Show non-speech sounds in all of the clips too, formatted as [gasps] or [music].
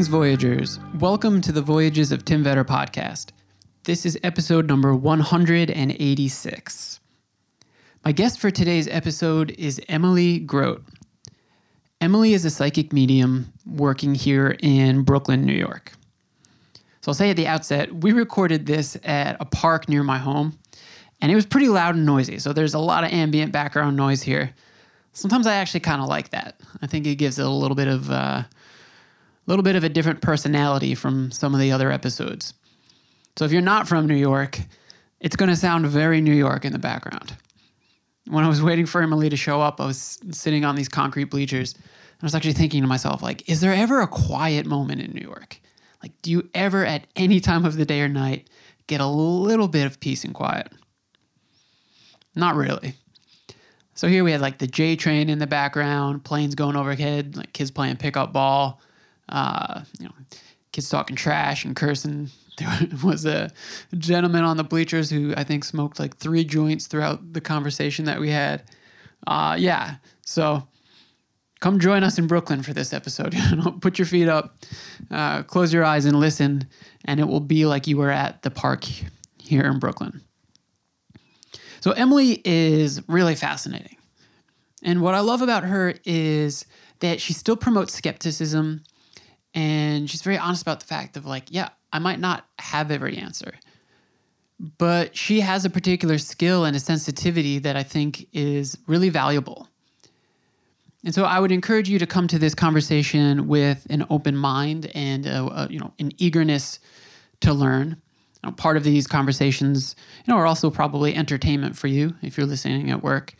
Greetings, Voyagers. Welcome to the Voyages of Tim Vetter podcast. This is episode number 186. My guest for today's episode is Emily Grote. Emily is a psychic medium working here in Brooklyn, New York. So I'll say at the outset, we recorded this at a park near my home, and it was pretty loud and noisy. So there's a lot of ambient background noise here. Sometimes I actually kind of like that. I think it gives it a little bit of uh, little bit of a different personality from some of the other episodes. So if you're not from New York, it's going to sound very New York in the background. When I was waiting for Emily to show up, I was sitting on these concrete bleachers. And I was actually thinking to myself, like, is there ever a quiet moment in New York? Like, do you ever at any time of the day or night get a little bit of peace and quiet? Not really. So here we had like the J train in the background, planes going overhead, like kids playing pickup ball, uh, you know, kids talking trash and cursing. [laughs] There was a gentleman on the bleachers who I think smoked like three joints throughout the conversation that we had. Uh, yeah, so come join us in Brooklyn for this episode. [laughs] Put your feet up, uh, close your eyes, and listen, and it will be like you were at the park here in Brooklyn. So, Emily is really fascinating. And what I love about her is that she still promotes skepticism and she's very honest about the fact of like, yeah, I might not have every answer. But she has a particular skill and a sensitivity that I think is really valuable. And so I would encourage you to come to this conversation with an open mind and a, a, you know an eagerness to learn. You know, part of these conversations, you know, are also probably entertainment for you if you're listening at work.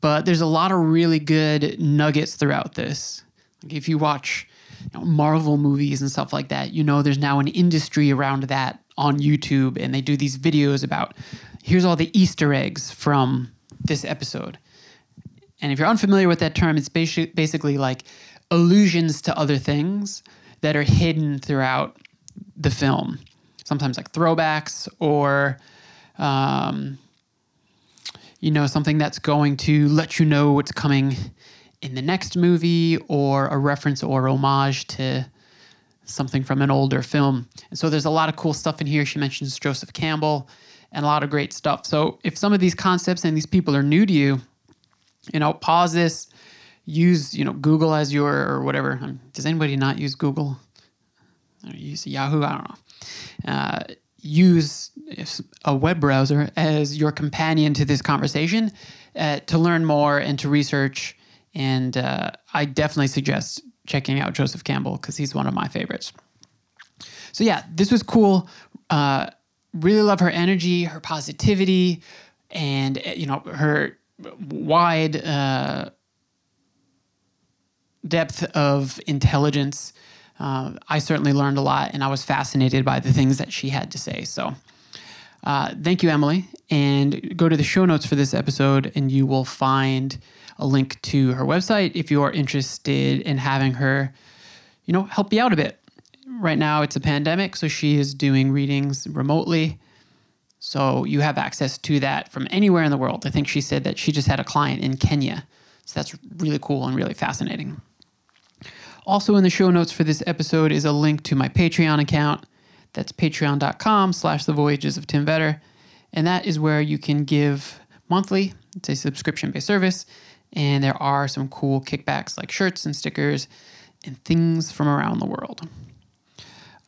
But there's a lot of really good nuggets throughout this. Like if you watch you know, Marvel movies and stuff like that, you know, there's now an industry around that on YouTube, and they do these videos about here's all the Easter eggs from this episode. And if you're unfamiliar with that term, it's basi- basically like allusions to other things that are hidden throughout the film. Sometimes like throwbacks or, um, you know, something that's going to let you know what's coming in the next movie or a reference or homage to something from an older film. And so there's a lot of cool stuff in here. She mentions Joseph Campbell and a lot of great stuff. So if some of these concepts and these people are new to you, you know, pause this, use, you know, Google as your or whatever. Um, does anybody not use Google? Use Yahoo? I don't know. Uh, use a web browser as your companion to this conversation uh, to learn more and to research. And uh, I definitely suggest checking out Joseph Campbell because he's one of my favorites. So, yeah, this was cool. Uh, really love her energy, her positivity, and, uh, you know, her wide uh, depth of intelligence. Uh, I certainly learned a lot, and I was fascinated by the things that she had to say. So, uh, thank you, Emily. And go to the show notes for this episode, and you will find a link to her website if you are interested in having her, you know, help you out a bit. Right now, it's a pandemic, so she is doing readings remotely. So you have access to that from anywhere in the world. I think she said that she just had a client in Kenya. So that's really cool and really fascinating. Also in the show notes for this episode is a link to my Patreon account. That's patreon.com slash the voyages of Tim Vetter. And that is where you can give monthly. It's a subscription-based service. And there are some cool kickbacks like shirts and stickers and things from around the world.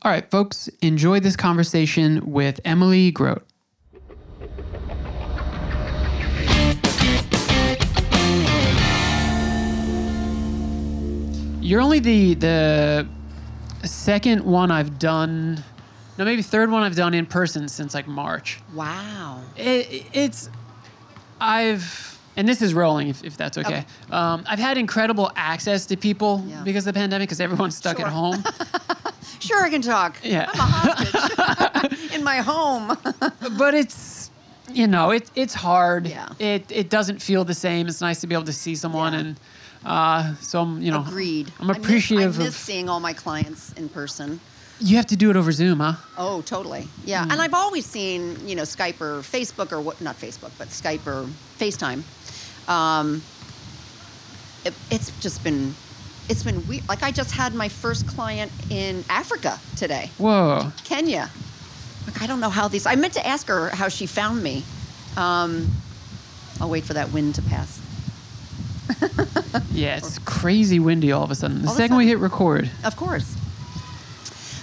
All right, folks, enjoy this conversation with Emily Grote. You're only the the second one I've done, no, maybe third one I've done in person since like March. Wow. It, it's I've and this is rolling if, if that's okay. Um, I've had incredible access to people Yeah. because of the pandemic because everyone's stuck Sure. at home. [laughs] Sure, I can talk. Yeah. I'm a hostage [laughs] in my home. [laughs] but it's you know it it's hard. Yeah. It it doesn't feel the same. It's nice to be able to see someone Yeah. and uh, so I'm you know Agreed. I'm I miss- appreciative I miss, of seeing all my clients in person. You have to do it over Zoom, huh? Oh, totally. Yeah. And I've always seen, you know, Skype or Facebook or what, not Facebook, but Skype or FaceTime. Um, it, it's just been, it's been weird. Like I just had my first client in Africa today, Whoa. Kenya. Like I don't know how these, I meant to ask her how she found me. Um, I'll wait for that wind to pass. [laughs] Yeah, it's crazy windy all of a sudden. The All second we hit record. Of course.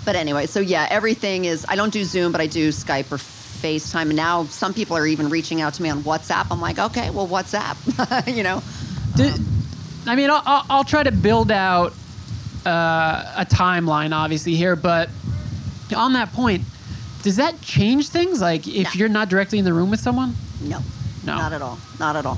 But anyway, so yeah, everything is. I don't do Zoom, but I do Skype or FaceTime. And now some people are even reaching out to me on WhatsApp. I'm like, okay, well, WhatsApp, [laughs] you know. Did, I mean, I'll, I'll, I'll try to build out uh, a timeline, obviously, here, but on that point, does that change things? Like, if No. you're not directly in the room with someone? No, No. not at all. Not at all.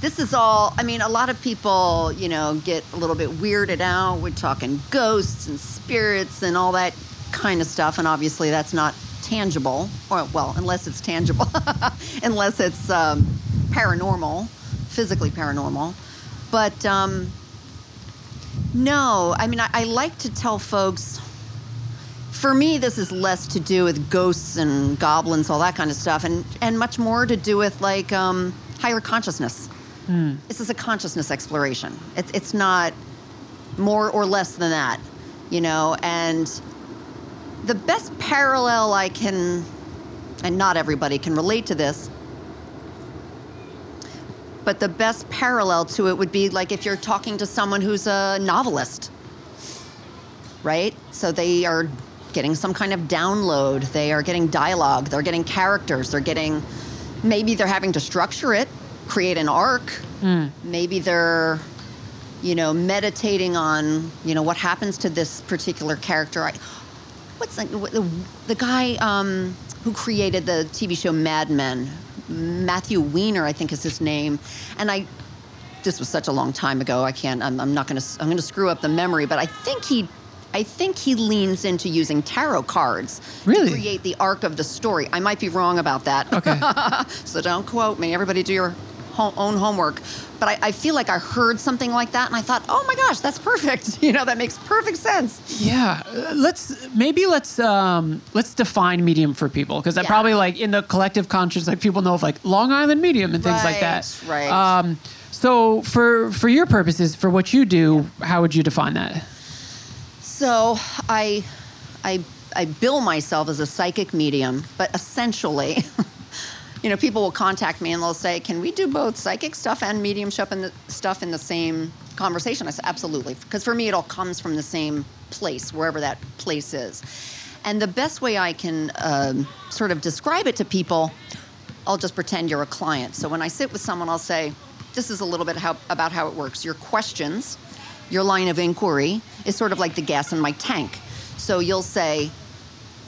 This is all, I mean, a lot of people, you know, get a little bit weirded out. We're talking ghosts and spirits and all that kind of stuff. And obviously, that's not tangible. Or, well, unless it's tangible, [laughs] unless it's um, paranormal, physically paranormal. But um, no, I mean, I, I like to tell folks for me, this is less to do with ghosts and goblins, all that kind of stuff, and and much more to do with like um, higher consciousness. This is a consciousness exploration. It's it's not more or less than that, you know. And the best parallel I can, and not everybody can relate to this, but the best parallel to it would be like if you're talking to someone who's a novelist right? So they are getting some kind of download. They are getting dialogue. They're getting characters. They're getting, maybe they're having to structure it, create an arc. Maybe they're, you know, meditating on, you know, what happens to this particular character. I, what's the, the, the guy um, who created the TV show Mad Men? Matthew Weiner, I think is his name. And I, this was such a long time ago. I can't. I'm, I'm not going to. I'm going to screw up the memory. But I think he, I think he leans into using tarot cards Really? to create the arc of the story. I might be wrong about that. Okay. [laughs] so don't quote me. Everybody do your own homework. But I, I feel like I heard something like that, and I thought, oh my gosh, that's perfect. [laughs] You know, that makes perfect sense. Yeah, let's maybe let's um, let's define medium for people because I Yeah. probably like in the collective conscious, like people know of like Long Island medium and things like that. Right, right. Um, so for for your purposes, for what you do, how would you define that? So I, I, I bill myself as a psychic medium, but essentially, [laughs] you know, people will contact me and they'll say, "Can we do both psychic stuff and mediumship and stuff in the same conversation?" I said, "Absolutely," because for me, it all comes from the same place, wherever that place is. And the best way I can um, sort of describe it to people, I'll just pretend you're a client. So when I sit with someone, I'll say, "This is a little bit how, about how it works. Your questions." your line of inquiry is sort of like the gas in my tank. So you'll say,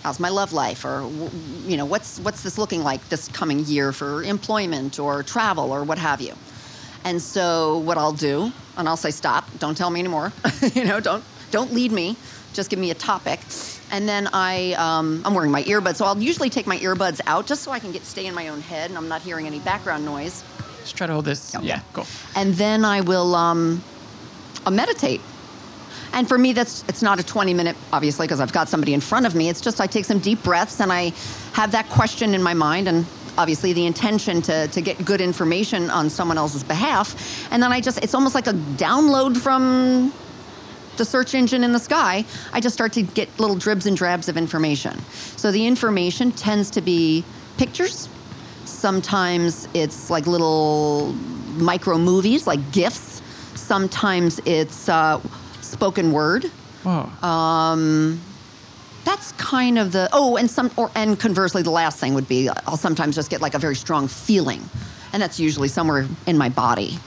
"How's my love life?" or you know, "What's what's this looking like this coming year for employment or travel or what have you?" And so what I'll do, and I'll say, "Stop! Don't tell me anymore. [laughs] you know, don't don't lead me. Just give me a topic." And then I, um, I'm wearing my earbuds, so I'll usually take my earbuds out just so I can get stay in my own head and I'm not hearing any background noise. Just try to hold this. Okay. Yeah, cool. And then I will um, I'll meditate. And for me, that's it's not a 20 minute, obviously, because I've got somebody in front of me. It's just I take some deep breaths and I have that question in my mind and obviously the intention to, to get good information on someone else's behalf. And then I just, it's almost like a download from the search engine in the sky. I just start to get little dribs and drabs of information. So the information tends to be pictures. Sometimes it's like little micro movies, like GIFs. Sometimes it's uh, spoken word. Whoa. That's kind of the oh, and some or and conversely, the last thing would be I'll sometimes just get like a very strong feeling, and that's usually somewhere in my body,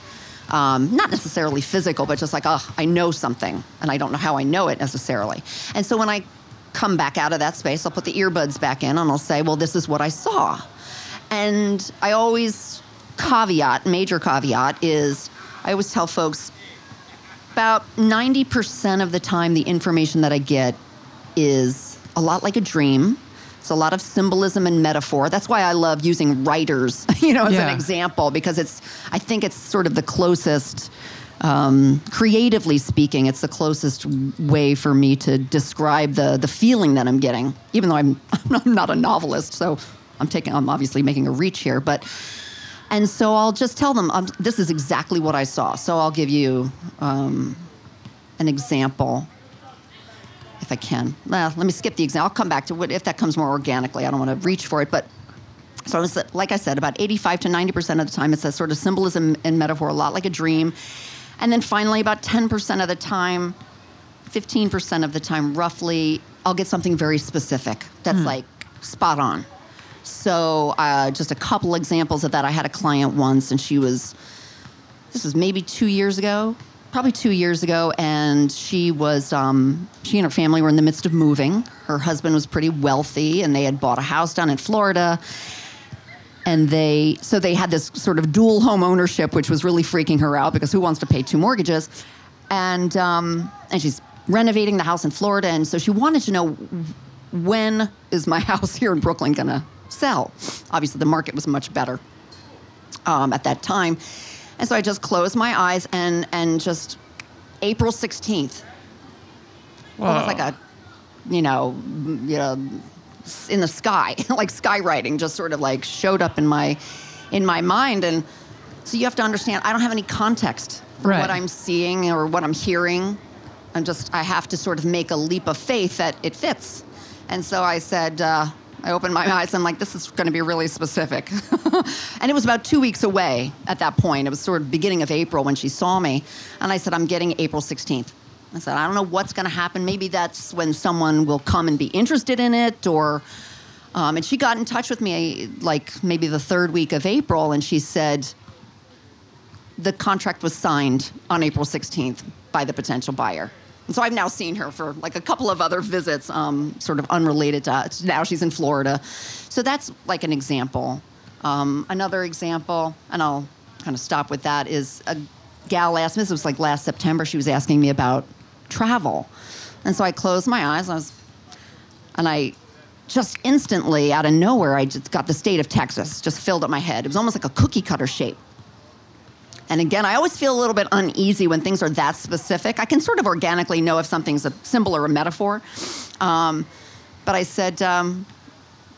um, not necessarily physical, but just like oh, I know something, and I don't know how I know it necessarily. And so when I come back out of that space, I'll put the earbuds back in, and I'll say, well, this is what I saw, and I always caveat, major caveat is I always tell folks about 90% of the time the information that I get is a lot like a dream. It's a lot of symbolism and metaphor. That's why I love using writers, [laughs] you know, as Yeah. an example because it's I think it's sort of the closest um, creatively speaking, it's the closest way for me to describe the the feeling that I'm getting. Even though I'm [laughs] I'm not a novelist, so I'm taking I'm obviously making a reach here, but. And so I'll just tell them um, this is exactly what I saw. So I'll give you um, an example if I can. Well, let me skip the example. I'll come back to it if that comes more organically. I don't want to reach for it, but so it's like I said, about 85 to 90 percent of the time, it's a sort of symbolism and metaphor, a lot like a dream. And then finally, about 10 percent of the time, 15 percent of the time, roughly, I'll get something very specific that's like spot on. So uh, just a couple examples of that. I had a client once, and she was this was maybe two years ago, probably two years ago, and she was um, she and her family were in the midst of moving. Her husband was pretty wealthy, and they had bought a house down in Florida. And they so they had this sort of dual home ownership, which was really freaking her out because who wants to pay two mortgages? And um, and she's renovating the house in Florida, and so she wanted to know when is my [laughs] house here in Brooklyn gonna sell? Obviously, the market was much better um, at that time. And so I just closed my eyes and and just April 16th. Almost like a, you know, you know, in the sky, [laughs] like skywriting, just sort of like showed up in my, in my mind. And so you have to understand, I don't have any context for Right. what I'm seeing or what I'm hearing. I'm just, I have to sort of make a leap of faith that it fits. And so I said, uh, I opened my eyes. I'm like, this is going to be really specific. [laughs] and it was about two weeks away at that point. It was sort of beginning of April when she saw me. And I said, I'm getting April 16th. I said, I don't know what's going to happen. Maybe that's when someone will come and be interested in it or. Um, and she got in touch with me like maybe the third week of April, and she said the contract was signed on April 16th by the potential buyer. So I've now seen her for like a couple of other visits, um, sort of unrelated to. Now she's in Florida. So that's like an example. Um, another example, and I'll kind of stop with that, is a gal asked me, this was like last September, she was asking me about travel. And so I closed my eyes, and I was and I just instantly, out of nowhere, I just got the state of Texas just filled up my head. It was almost like a cookie cutter shape. And again, I always feel a little bit uneasy when things are that specific. I can sort of organically know if something's a symbol or a metaphor. Um, but I said, um,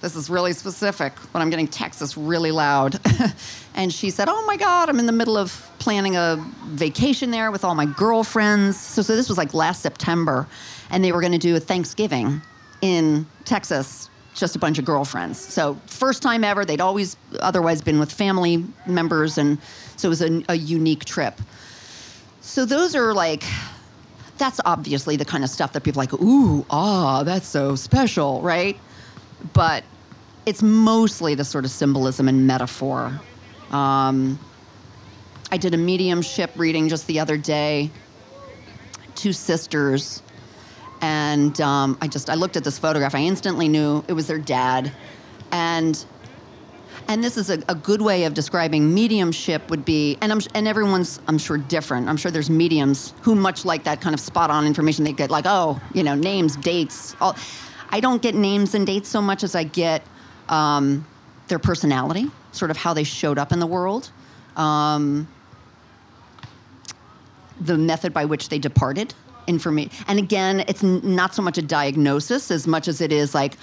this is really specific, but I'm getting Texas really loud. [laughs] and she said, Oh my God, I'm in the middle of planning a vacation there with all my girlfriends. So, so this was like last September, and they were going to do a Thanksgiving in Texas, just a bunch of girlfriends. So, first time ever. They'd always otherwise been with family members, and so it was a, a unique trip. So, those are like, that's obviously the kind of stuff that people like, ooh, ah, that's so special, right? But it's mostly the sort of symbolism and metaphor. Um, I did a mediumship reading just the other day, two sisters, and um, I just I looked at this photograph. I instantly knew it was their dad, and and this is a, a good way of describing mediumship would be, and I'm and everyone's I'm sure different. I'm sure there's mediums who much like that kind of spot on information. They get like oh you know names, dates. All, I don't get names and dates so much as I get um, their personality, sort of how they showed up in the world. Um, the method by which they departed information. And again, it's not so much a diagnosis as much as it is like,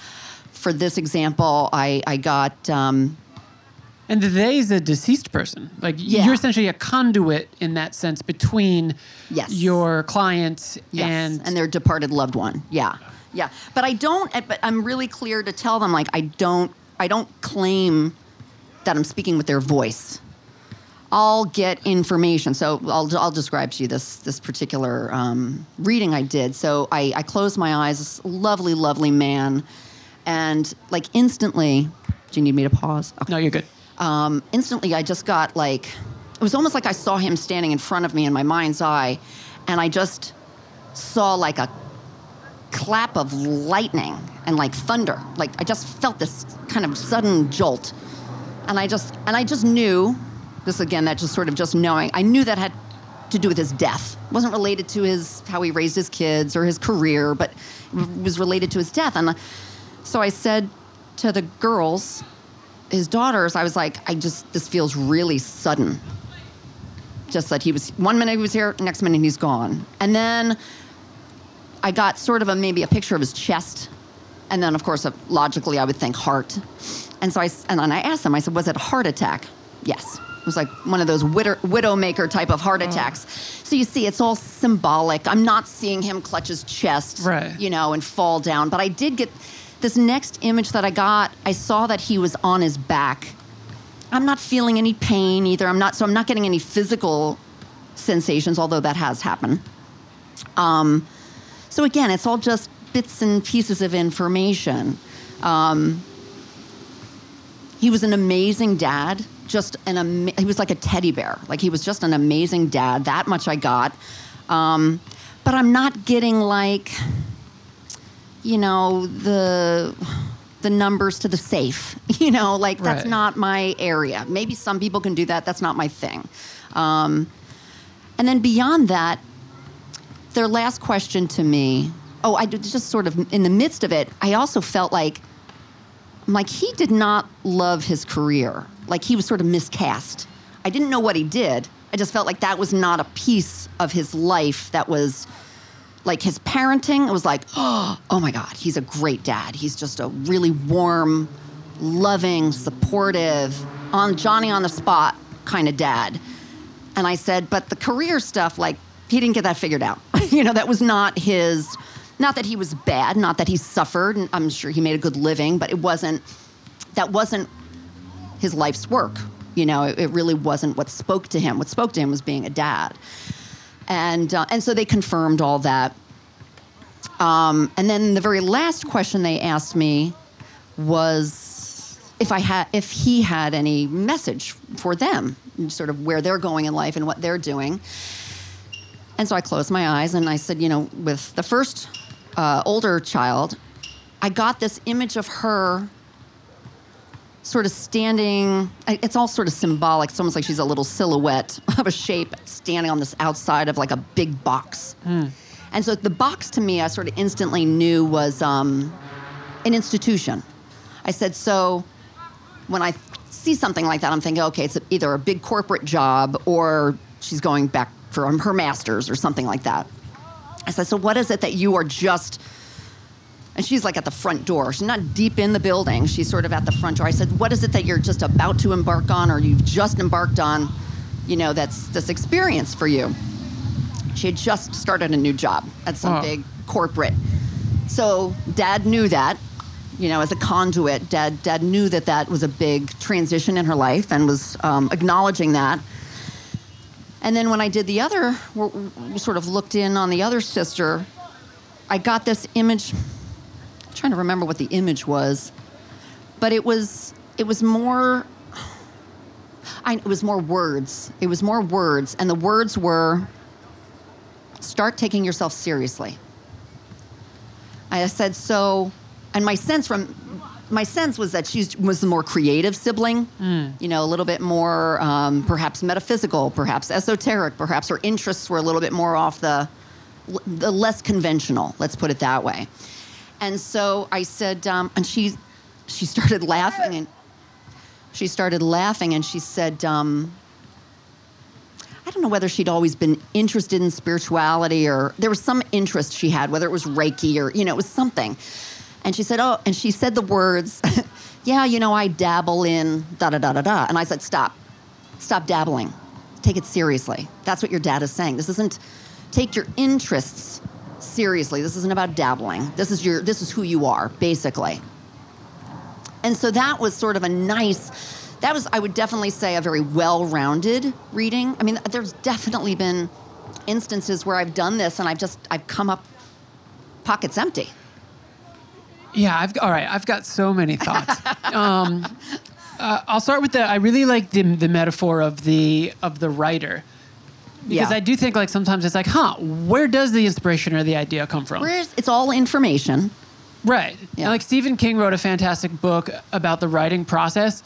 for this example, I, I got, um, And they is a deceased person. Like Yeah. you're essentially a conduit in that sense between Yes. your client yes, and, and, their departed loved one. Yeah, yeah. But I don't, uh, but I'm really clear to tell them, like, I don't, I don't claim that I'm speaking with their voice. I'll get information. So I'll, I'll describe to you this this particular um, reading I did. So I, I closed my eyes. This lovely, lovely man, and like instantly. Do you need me to pause? Okay. no, you're good. Um, instantly, I just got like it was almost like I saw him standing in front of me in my mind's eye, and I just saw like a clap of lightning and like thunder. Like I just felt this kind of sudden jolt, and I just and I just knew this again. That just sort of just knowing. I knew that had to do with his death. It wasn't related to his how he raised his kids or his career, but was related to his death. And so I said to the girls, his daughters, I was like, I just this feels really sudden. Just that he was one minute he was here, next minute he's gone. And then I got sort of a maybe a picture of his chest, and then of course uh, logically I would think heart. And so I and then I asked him. I said, "Was it a heart attack?" Yes. It was like one of those widow, widowmaker type of heart attacks. So you see, it's all symbolic. I'm not seeing him clutch his chest, Right. you know, and fall down. But I did get this next image that I got. I saw that he was on his back. I'm not feeling any pain either. I'm not so I'm not getting any physical sensations, although that has happened. Um, so again, it's all just bits and pieces of information. Um, he was an amazing dad. Just an ama- he was like a teddy bear. Like he was just an amazing dad. That much I got. Um, but I'm not getting like, you know, the the numbers to the safe. [laughs] You know, like that's Right. not my area. Maybe some people can do that. That's not my thing. Um, and then beyond that, their last question to me, oh, I just sort of in the midst of it, I also felt like, I'm like, he did not love his career. Like he was sort of miscast. I didn't know what he did. I just felt like that was not a piece of his life that was like his parenting. It was like, oh, [gasps] oh my God, he's a great dad. He's just a really warm, loving, supportive, on Johnny on the spot kind of dad. And I said, but the career stuff, like, he didn't get that figured out. [laughs] you know, that was not his, not that he was bad, not that he suffered. And I'm sure he made a good living, but it wasn't, that wasn't his life's work. You know, it, it really wasn't what spoke to him. What spoke to him was being a dad. And, uh, and so they confirmed all that. Um, and then the very last question they asked me was if I had, if he had any message for them, sort of where they're going in life and what they're doing. And so I closed my eyes and I said, you know, with the first uh, older child, I got this image of her sort of standing, it's all sort of symbolic. It's almost like she's a little silhouette [laughs] of a shape standing on this outside of like a big box. And so the box to me, I sort of instantly knew was um, an institution. I said, so when I see something like that, I'm thinking, okay, it's either a big corporate job or she's going back for her master's or something like that. I said, so what is it that you are just, and she's like at the front door. She's not deep in the building. She's sort of at the front door. I said, what is it that you're just about to embark on or you've just embarked on, you know, that's this experience for you? She had just started a new job at some big corporate. So dad knew that, you know, as a conduit, dad, dad knew that that was a big transition in her life and was um, acknowledging that. And then when I did the other, sort of looked in on the other sister, I got this image. I'm trying to remember what the image was, but it was it was more. I, it was more words. It was more words, and the words were, "Start taking yourself seriously." I said so, and my sense from my sense was that she was the more creative sibling, you know, a little bit more um, perhaps metaphysical, perhaps esoteric, perhaps her interests were a little bit more off the the less conventional. Let's put it that way. And so I said, um, and she she started laughing and she started laughing and she said. Um, I don't know whether she'd always been interested in spirituality or there was some interest she had, whether it was Reiki or, you know, it was something. And she said, Oh, and she said the words, [laughs] Yeah, you know, I dabble in da da da da da. And I said, Stop. Stop dabbling. Take it seriously. That's what your dad is saying. This isn't take your interests seriously. This isn't about dabbling. This is your this is who you are, basically. And so that was sort of a nice, that was, I would definitely say, a very well rounded reading. I mean, there's definitely been instances where I've done this and I've just, I've come up pockets empty. Yeah, I've all right. I've got so many thoughts. [laughs] um, uh, I'll start with the. I really like the the metaphor of the of the writer because Yeah. I do think like sometimes it's like, huh, where does the inspiration or the idea come from? Where's, it's all information. Right. Yeah. Like Stephen King wrote a fantastic book about the writing process,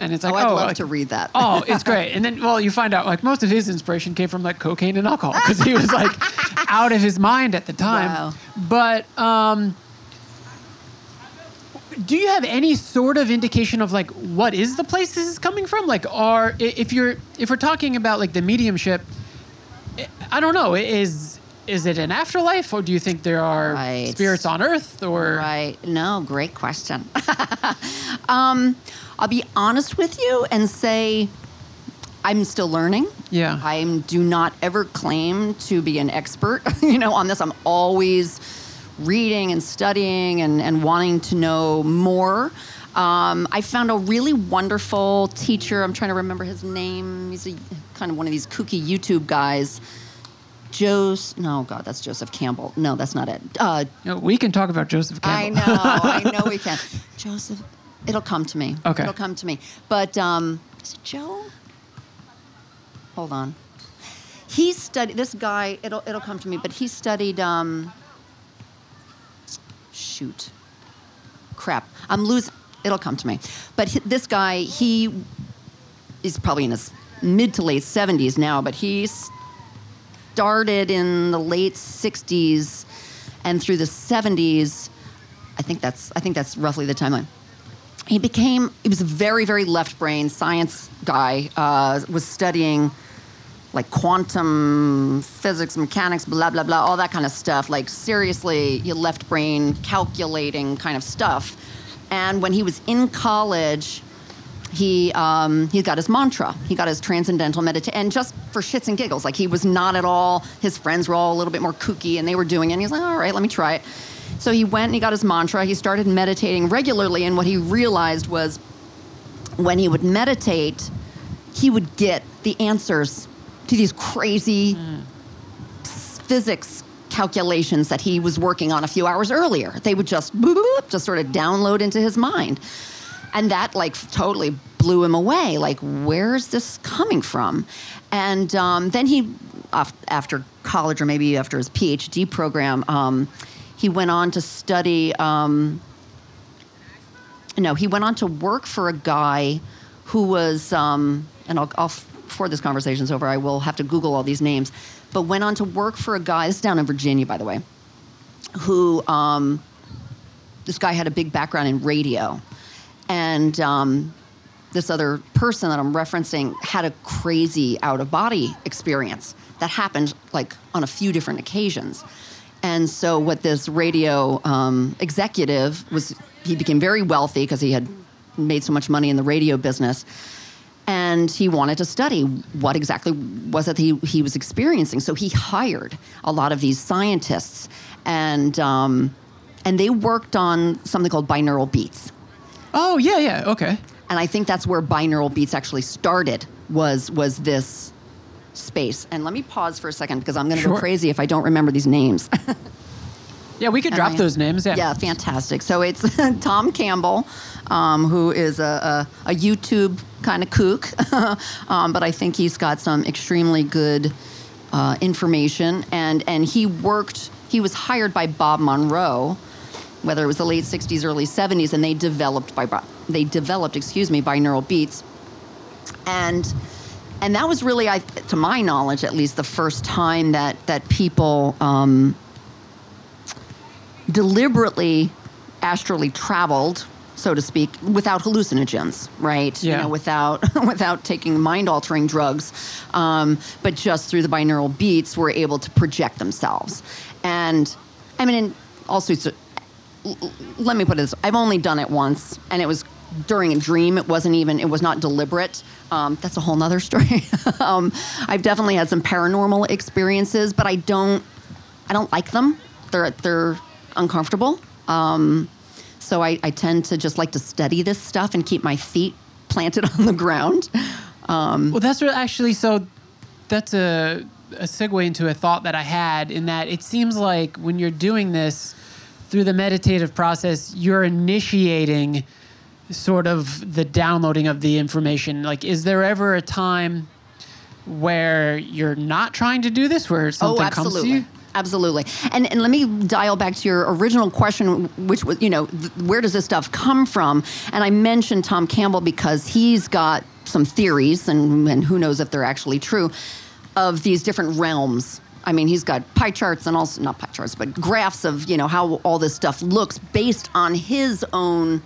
and it's like, oh, I'd oh, love like- to read that. oh, [laughs] it's great. And then, well, you find out like most of his inspiration came from like cocaine and alcohol because he was like [laughs] out of his mind at the time. Wow. But um, do you have any sort of indication of like what is the place this is coming from? Like, are if you're if we're talking about like the mediumship, I- don't know. Is is it an afterlife, or do you think there are Right. spirits on Earth, or Right. No, great question. [laughs] um, I'll be honest with you and say I'm still learning. Yeah. I do not ever claim to be an expert, [laughs] you know, on this. I'm always reading and studying and, and wanting to know more. Um, I found a really wonderful teacher. I'm trying to remember his name. He's a, kind of one of these kooky YouTube guys. Joe's, no, God, that's Joseph Campbell. No, that's not it. Uh, No, we can talk about Joseph Campbell. I know, I [laughs] know we can. Joseph, it'll come to me. Okay. It'll come to me. But um, is it Joe? Hold on. He studied this guy. It'll it'll come to me. But he studied. Um, shoot. Crap. I'm losing. It'll come to me. But he, this guy, he is probably in his mid to late 70s now. But he started in the late 60s and through the 70s i think that's i think that's roughly the timeline he became he was a very very left brain science guy uh, was studying like quantum physics mechanics blah blah blah all that kind of stuff like seriously left brain calculating kind of stuff and when he was in college he um, he got his mantra. He got his transcendental meditation, and just for shits and giggles, like he was not at all. His friends were all a little bit more kooky, and they were doing it. And he was like, "All right, let me try it." So he went and he got his mantra. He started meditating regularly, and what he realized was, when he would meditate, he would get the answers to these crazy physics calculations that he was working on a few hours earlier. They would just boop, boop, just sort of download into his mind. And that like totally blew him away. Like, where's this coming from? And um, then he, af- after college or maybe after his PhD program, um, he went on to study. Um, no, he went on to work for a guy who was, um, and I'll, I'll, before this conversation's over, I will have to Google all these names, but went on to work for a guy, this is down in Virginia, by the way, who, um, this guy had a big background in radio. And um, this other person that I'm referencing had a crazy out of body experience that happened like on a few different occasions. And so, what this radio um, executive was, he became very wealthy because he had made so much money in the radio business. And he wanted to study what exactly was it he, he was experiencing. So, he hired a lot of these scientists, and, um, and they worked on something called binaural beats Oh yeah, yeah, okay. and I think that's where binaural beats actually started was was this space. And let me pause for a second because I'm going to go crazy if I don't remember these names. [laughs] Yeah, we could And drop I- those names. Yeah. yeah, fantastic. So it's [laughs] Tom Campbell, um, who is a, a, a YouTube kind of kook, [laughs] um, but I think he's got some extremely good uh, information. And and he worked. He was hired by Bob Monroe, whether it was the late '60s, early '70s, and they developed by they developed, excuse me, binaural beats, and and that was really, I, to my knowledge, at least, the first time that that people. Um, deliberately astrally traveled, so to speak, without hallucinogens, right? Yeah. You know, without [laughs] without taking mind altering drugs, um, but just through the binaural beats were able to project themselves. And I mean, in all sorts of. Let me put it this: I've only done it once, and it was during a dream. It wasn't even. It was not deliberate. Um, that's a whole nother [laughs] story. um, I've definitely had some paranormal experiences, but I don't. I don't like them. They're they're uncomfortable. Um, so I, I tend to just like to study this stuff and keep my feet planted [laughs] on the ground. Um, Well, that's actually. So, that's a a segue into a thought that I had in that it seems like when you're doing this through the meditative process, you're initiating sort of the downloading of the information. Like, is there ever a time where you're not trying to do this, where oh, something oh, comes to you? Absolutely. And, and let me dial back to your original question, which was, you know, th- where does this stuff come from? And I mentioned Tom Campbell because he's got some theories, and, and who knows if they're actually true, of these different realms I mean, he's got pie charts and also not pie charts, but graphs of you know how all this stuff looks based on his own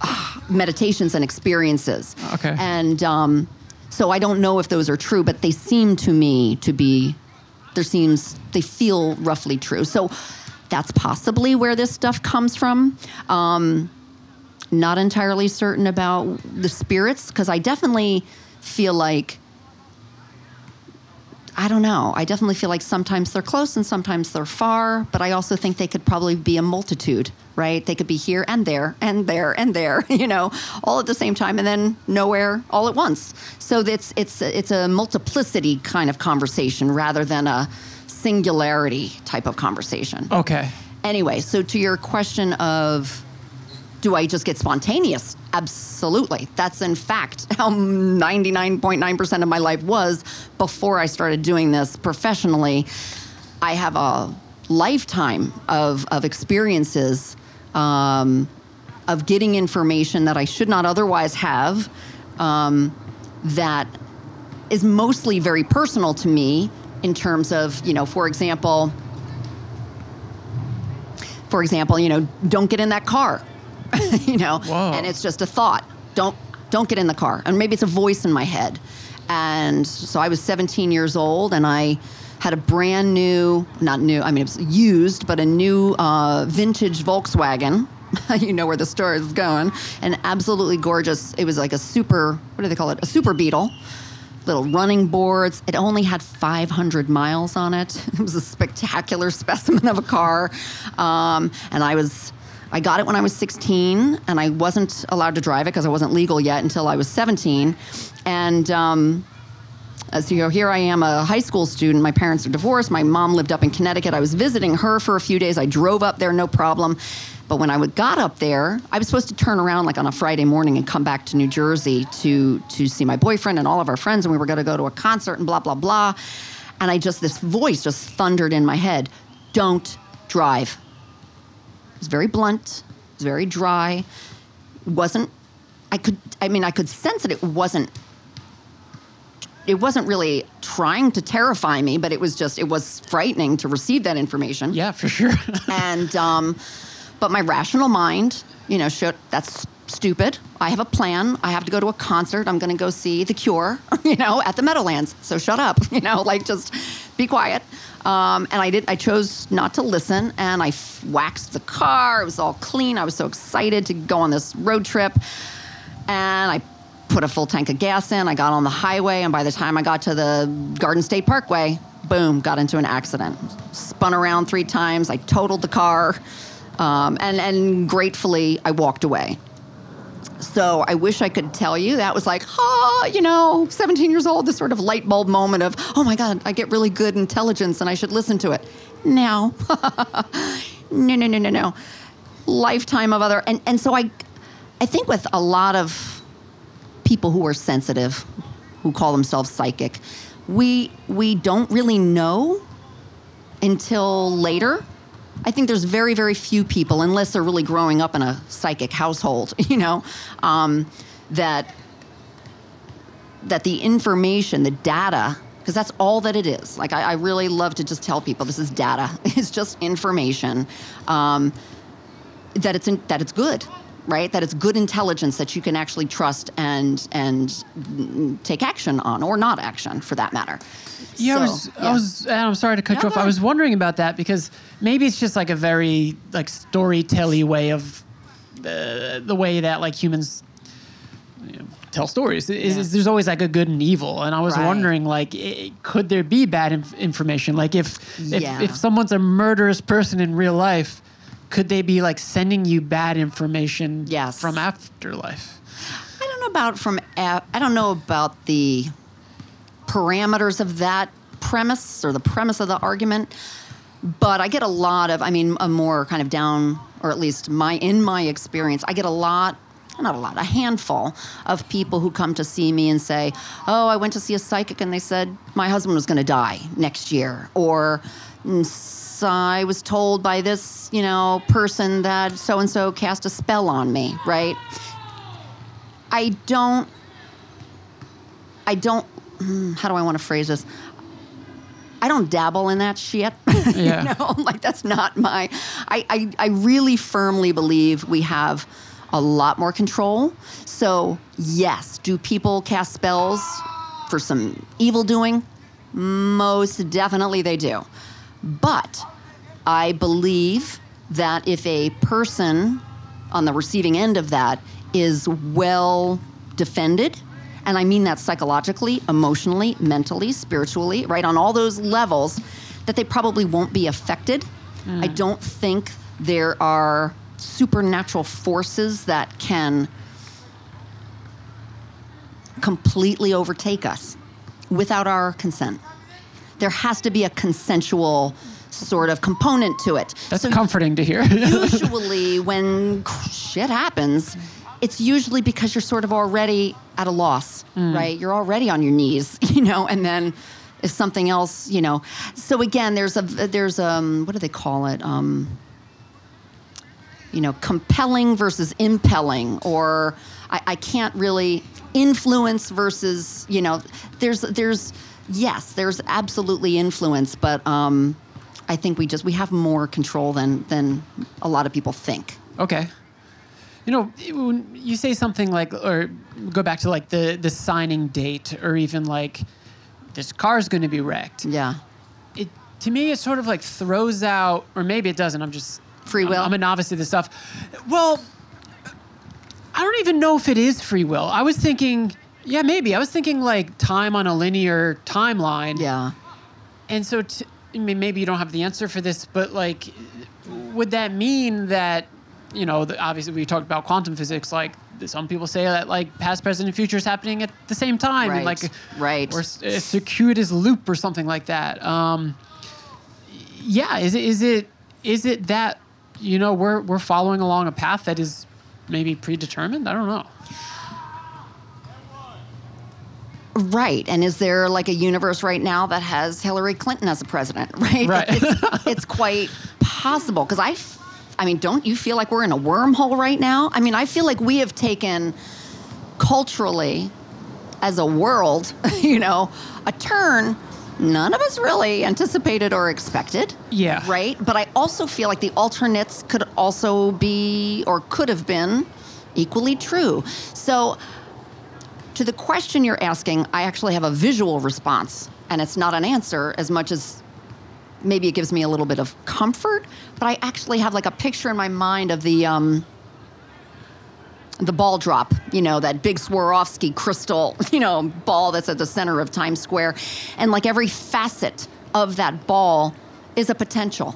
ah, meditations and experiences. Okay. And um, so I don't know if those are true, but they seem to me to be. There seems they feel roughly true. So that's possibly where this stuff comes from. Um, not entirely certain about the spirits because I definitely feel like I don't know. I definitely feel like sometimes they're close and sometimes they're far, but I also think they could probably be a multitude, right? They could be here and there and there and there, [laughs] you know, all at the same time and then nowhere all at once. So it's it's it's a multiplicity kind of conversation rather than a singularity type of conversation. Okay. Anyway, so to your question of do I just get spontaneous? Absolutely. That's in fact [laughs] how 99.9% of my life was before I started doing this professionally. I have a lifetime of, of experiences um, of getting information that I should not otherwise have um, that is mostly very personal to me in terms of, you know, for example, for example, you know, don't get in that car. [laughs] you know, Whoa. and it's just a thought. Don't don't get in the car. And maybe it's a voice in my head. And so I was 17 years old, and I had a brand new, not new, I mean it was used, but a new uh, vintage Volkswagen. [laughs] you know where the story is going. And absolutely gorgeous. It was like a super, what do they call it? A super Beetle little running boards. It only had 500 miles on it. [laughs] It was a spectacular specimen of a car. Um, and I was, I got it when I was 16, and I wasn't allowed to drive it because I wasn't legal yet until I was 17. And um, as you know, here I am, a high school student. My parents are divorced. My mom lived up in Connecticut. I was visiting her for a few days. I drove up there, no problem. But when I got up there, I was supposed to turn around like on a Friday morning and come back to New Jersey to to see my boyfriend and all of our friends, and we were going to go to a concert and blah blah blah. And I just this voice just thundered in my head: "Don't drive." It was very blunt. It was very dry. It wasn't. I could. I mean, I could sense that it wasn't it wasn't really trying to terrify me, but it was just it was frightening to receive that information. Yeah, for sure. [laughs] And um, but my rational mind, you know, showed that's stupid. I have a plan. I have to go to a concert. I'm going to go see The Cure, [laughs] you know, at the Meadowlands. So shut up, [laughs] you know, like just be quiet. Um, and I did. I chose not to listen, and I waxed the car. It was all clean. I was so excited to go on this road trip, and I put a full tank of gas in. I got on the highway, and by the time I got to the Garden State Parkway, boom, got into an accident. Spun around three times. I totaled the car, um, and and gratefully I walked away. So I wish I could tell you that was like, ah, you know, 17 years old, this sort of light bulb moment of, oh my God, I get really good intelligence and I should listen to it. No, [laughs] no, no, no, no, no. Lifetime of other, and and so I, I think with a lot of people who are sensitive, who call themselves psychic, we we don't really know until later. I think there's very very few people, unless they're really growing up in a psychic household, [laughs] you know, um, that that the information, the data, because that's all that it is. Like I, I really love to just tell people this is data. [laughs] It's just information. Um, that it's in, that it's good, right? That it's good intelligence that you can actually trust and and take action on, or not action for that matter. Yeah, I was, yeah. I was, and I'm sorry to cut No, you off. I was wondering about that because maybe it's just like a very like storytelly way of uh, the way that like humans you know, tell stories. Is, Yeah. is there's always like a good and evil, and I was Right. wondering like, i could there be bad inf- information? Like if if, Yeah. if someone's a murderous person in real life, could they be like sending you bad information Yes. from afterlife? I don't know about from a- I don't know about the parameters of that premise or the premise of the argument, but I get a lot of I mean a more kind of down or at least my in my experience, I get a lot not a lot, a handful of people who come to see me and say, "Oh, I went to see a psychic and they said my husband was going to die next year," or mm, "Mm, s- I was told by this, you know, person that so and so cast a spell on me, right? I don't. I don't. hmm, How do I want to phrase this? I don't dabble in that shit. [laughs] Yeah. you know, [laughs] like that's not my. I, I I really firmly believe we have a lot more control. So yes, do people cast spells for some evil doing? Most definitely they do. But I believe that if a person on the receiving end of that is well defended, and I mean that psychologically, emotionally, mentally, spiritually, right, on all those levels, that they probably won't be affected. Mm. I don't think there are supernatural forces that can completely overtake us without our consent. There has to be a consensual sort of component to it. That's So comforting to hear. [laughs] usually when shit happens, it's usually because you're sort of already at a loss, right? You're already on your knees, [laughs] you know, and then if something else, you know. So again, there's a there's um what do they call it? Um you know, compelling versus impelling, or I, I can't really influence versus, you know, there's there's yes, there's absolutely influence, but um, I think we just we have more control than than a lot of people think. Okay. You know, when you say something like, or go back to like the the signing date, or even like, this car's going to be wrecked. Yeah. It to me, it sort of like throws out, or maybe it doesn't. I'm just Free I'm- will? I'm, a novice to this stuff. Well, I don't even know if it is free will. I was thinking, yeah, maybe. I was thinking like time on a linear timeline. Yeah. And so, t- I mean, maybe you don't have the answer for this, but like, would that mean that, you know, the, obviously we talked about quantum physics, like some people say that like past, present, and future is happening at the same time, Right, like, right. or a circuitous loop or something like that. Um, yeah, is it is it is it that you know we're we're following along a path that is maybe predetermined? I don't know. Right. And is there like a universe right now that has Hillary Clinton as a president? [laughs] Right. Right. It's, [laughs] it's quite possible because I, f- I mean, don't you feel like we're in a wormhole right now? I mean, I feel like we have taken culturally as a world, [laughs] you know, a turn none of us really anticipated or expected. Yeah. Right? But I also feel like the alternates could also be or could have been equally true. So to the question you're asking, I actually have a visual response, and it's not an answer as much as maybe it gives me a little bit of comfort. But I actually have like a picture in my mind of the um, the ball drop, you know, that big Swarovski crystal, [laughs] you know, ball that's at the center of Times Square, and like every facet of that ball is a potential.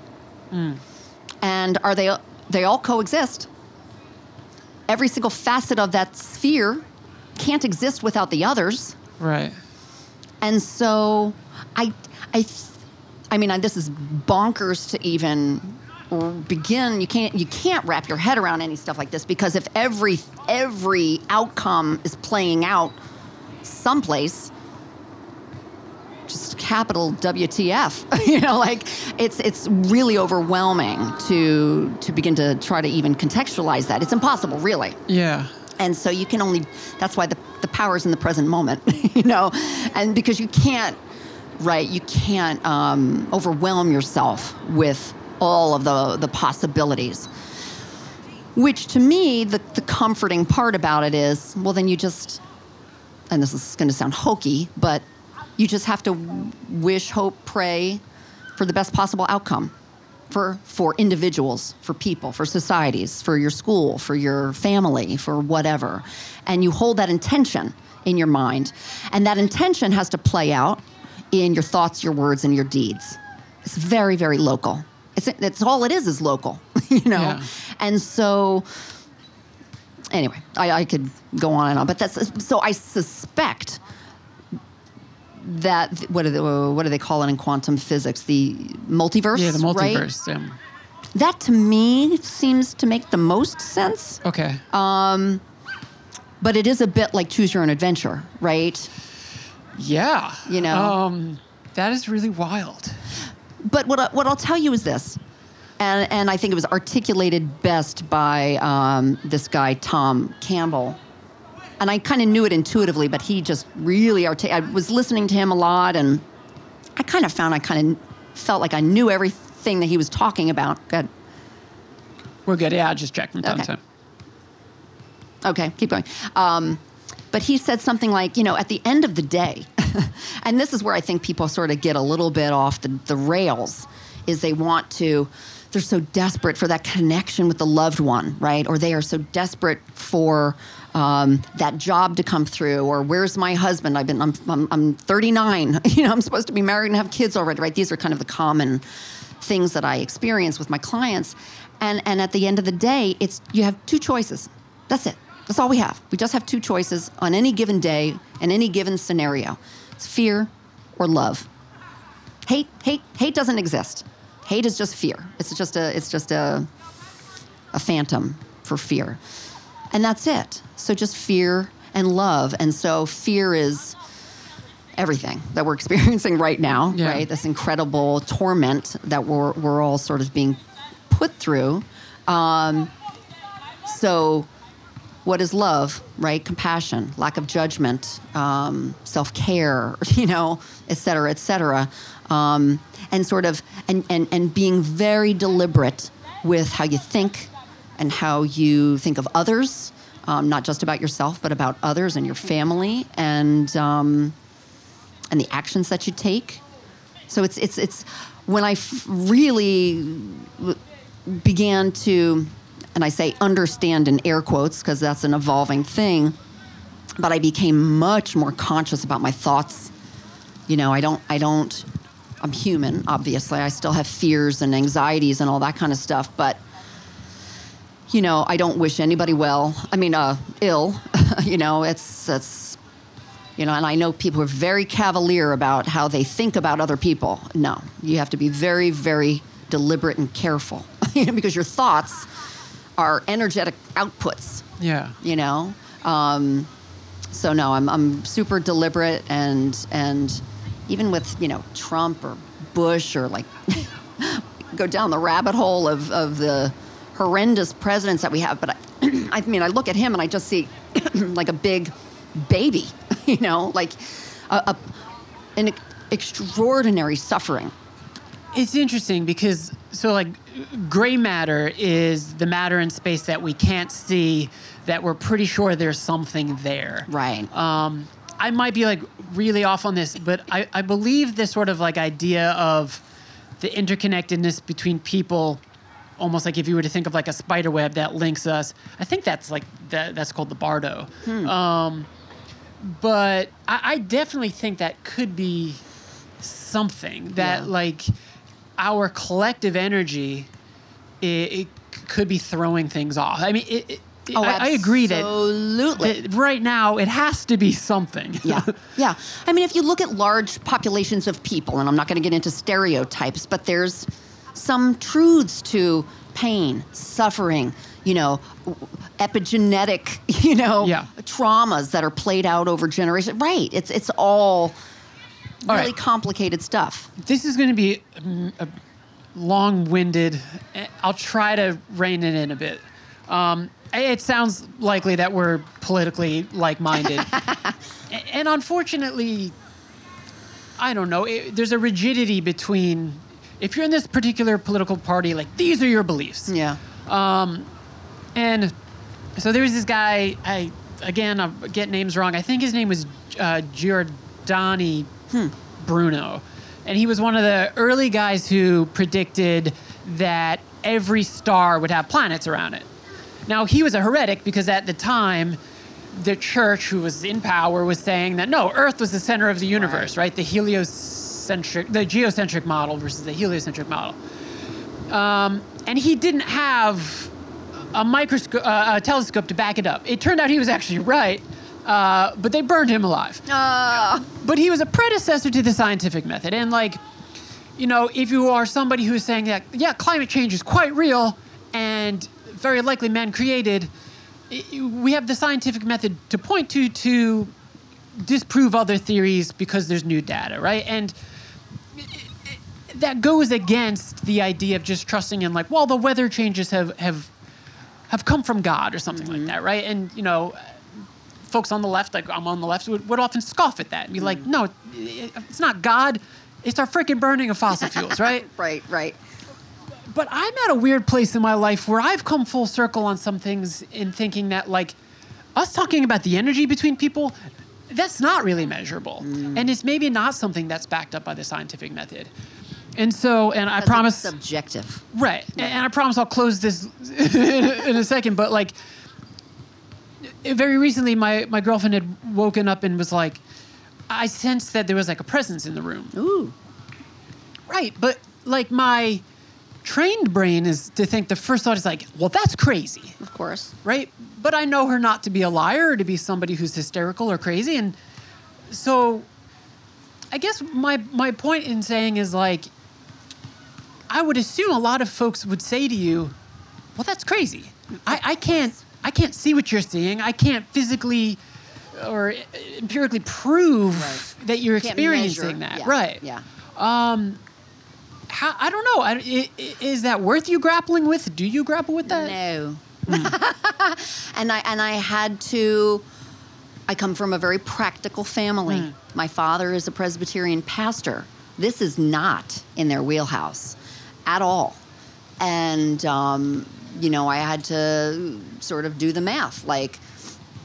And are they? They all coexist. Every single facet of that sphere can't exist without the others. Right. And so I, I, I mean, this is bonkers to even begin. You can't, you can't wrap your head around any stuff like this because if every, every outcome is playing out someplace, just capital WTF, [laughs] you know, like it's, it's really overwhelming to, to begin to try to even contextualize that. It's impossible, really Yeah. And so you can only that's why the, the power is in the present moment [laughs] you know? And because you can't right you can't um, overwhelm yourself with all of the the possibilities. Which to me the, the comforting part about it is well then you just and this is going to sound hokey but you just have to wish hope pray for the best possible outcome for for individuals, for people, for societies, for your school, for your family, for whatever. And you hold that intention in your mind. And that intention has to play out in your thoughts, your words, and your deeds. It's very, very local. It's, it's all it is is local, [laughs] you know? Yeah. And so anyway, I, I could go on and on, but that's so I suspect that what do they, what do they call it in quantum physics? The multiverse. Yeah, the right? multiverse. yeah. That to me seems to make the most sense, Okay. Um, but it is a bit like choose your own adventure, right? yeah. you know. Um, that is really wild. But what I, what I'll tell you is this, and and I think it was articulated best by um, this guy Tom Campbell, and I kind of knew it intuitively, but he just really artic- I was listening to him a lot, and I kind of found I kind of felt like I knew everything that he was talking about. Good. We're good. Yeah, I'll just check from time Okay. to time. Okay, keep going. Um, but he said something like, you know, at the end of the day, [laughs] and this is where I think people sort of get a little bit off the, the rails, is they want to, they're so desperate for that connection with the loved one, right? Or they are so desperate for um, that job to come through, or where's my husband? I've been, I'm, I'm, I'm 39, [laughs] you know, I'm supposed to be married and have kids already, right? These are kind of the common things that I experience with my clients. And, and at the end of the day, it's you have two choices. That's it. That's all we have. We just have two choices on any given day in any given scenario. It's fear or love. Hate, hate, hate doesn't exist. Hate is just fear. It's just a it's just a a phantom for fear. And that's it. So just fear and love. And so fear is everything that we're [laughs] experiencing right now, Yeah. right? This incredible torment that we're, we're all sort of being put through. Um, so, what is love, right? Compassion, lack of judgment, um, self care, [laughs] you know, et cetera, et cetera. Um, and sort of, and, and, and being very deliberate with how you think and how you think of others, um, not just about yourself, but about others and your family and, um, and the actions that you take. So it's it's it's when I f- really began to, and I say understand in air quotes because that's an evolving thing, but I became much more conscious about my thoughts. You know, I don't I don't. I'm human, obviously. I still have fears and anxieties and all that kind of stuff, but you know, I don't wish anybody well. I mean, uh, ill. [laughs] you know, it's it's you know, and I know people are very cavalier about how they think about other people. No, you have to be very, very deliberate and careful, [laughs] you know, because your thoughts are energetic outputs. Yeah. You know, um, so no, I'm I'm super deliberate and and even with you know Trump or Bush or like [laughs] go down the rabbit hole of of the horrendous presidents that we have. But I, [clears throat] I mean, I look at him and I just see [clears throat] like a big baby, [laughs] you know, like a, a an extraordinary suffering. It's interesting because so like gray matter is the matter in space that we can't see that we're pretty sure there's something there. Right. Um, I might be like really off on this, but I, I believe this sort of like idea of the interconnectedness between people, almost like if you were to think of like a spider web that links us. I think that's like that, that's called the Bardo. Um, but I, I definitely think that could be something that Yeah. like our collective energy it, it could be throwing things off. I mean, it, it, Oh, I, I agree that absolutely. that right now it has to be something. yeah, yeah. I mean, if you look at large populations of people, and I'm not going to get into stereotypes, but there's some truths to pain, suffering, you know, epigenetic, [laughs] you know, Yeah. traumas that are played out over generations. Right. It's it's all All really right. complicated stuff. this is going to be um, a long-winded. eh, I'll try to rein it in a bit. Um, it sounds likely that we're politically like-minded, [laughs] and unfortunately, I don't know. It, there's a rigidity between if you're in this particular political party, like these are your beliefs. Yeah. And so there was this guy. I again, I get names wrong. I think his name was uh, Giordano Bruno, and he was one of the early guys who predicted that every star would have planets around it. Now he was a heretic because at the time. The church, who was in power, was saying that no, Earth was the center of the universe, right? The heliocentric, the geocentric model versus the heliocentric model. Um, and he didn't have a microscope, uh, a telescope to back it up. It turned out he was actually right, uh, but they burned him alive. Uh, But he was a predecessor to the scientific method, and like, you know, if you are somebody who's saying that yeah, climate change is quite real and very likely man created, we have the scientific method to point to to disprove other theories because there's new data, right? And that goes against the idea of just trusting in like, well, the weather changes have have have come from God or something like mm-hmm. that, right? And you know, folks on the left, like I'm on the left, would, would often scoff at that and be like, mm. no, it- it's not God. It's our freaking burning of fossil fuels, right? [laughs] Right, right. But I'm at a weird place in my life where I've come full circle on some things in thinking that, like, us talking about the energy between people, that's not really measurable. Mm. And it's maybe not something that's backed up by the scientific method. And so, and I promise. subjective. Right. And and I promise I'll close this [laughs] in a second. But like, very recently, my, my girlfriend had woken up and was like, I sensed that there was like a presence in the room. Ooh. Right. But like, my trained brain is to think the first thought is like, well, that's crazy. Of course. Right. But I know her not to be a liar or to be somebody who's hysterical or crazy. And so I guess my, my point in saying is like, I would assume a lot of folks would say to you, "Well, that's crazy. I, I can't I can't see what you're seeing. I can't physically or uh, empirically prove Right. that you're experiencing that." Yeah, Right. Yeah. Um, how, I don't know. I, is that worth you grappling with? Do you grapple with that? No. Hmm. [laughs] and I and I had to I come from a very practical family. Hmm. My father is a Presbyterian pastor. This is not in their wheelhouse at all. And um, you know, I had to sort of do the math like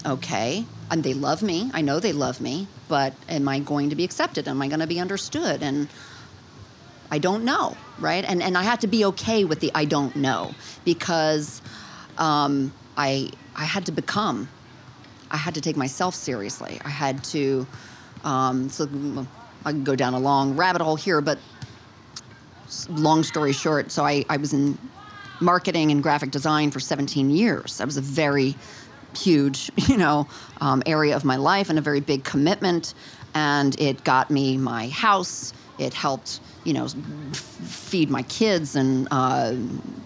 okay, and they love me. I know they love me, but am I going to be accepted? Am I going to be understood? And I don't know, right? And and I had to be okay with the I don't know because um, I I had to become. I had to take myself seriously. I had to. Um, so I can go down a long rabbit hole here, but long story short, so I, I was in marketing and graphic design for 17 years. That was a very huge, [laughs] you know, um, area of my life and a very big commitment. And it got me my house. It helped, you know, f- feed my kids and uh,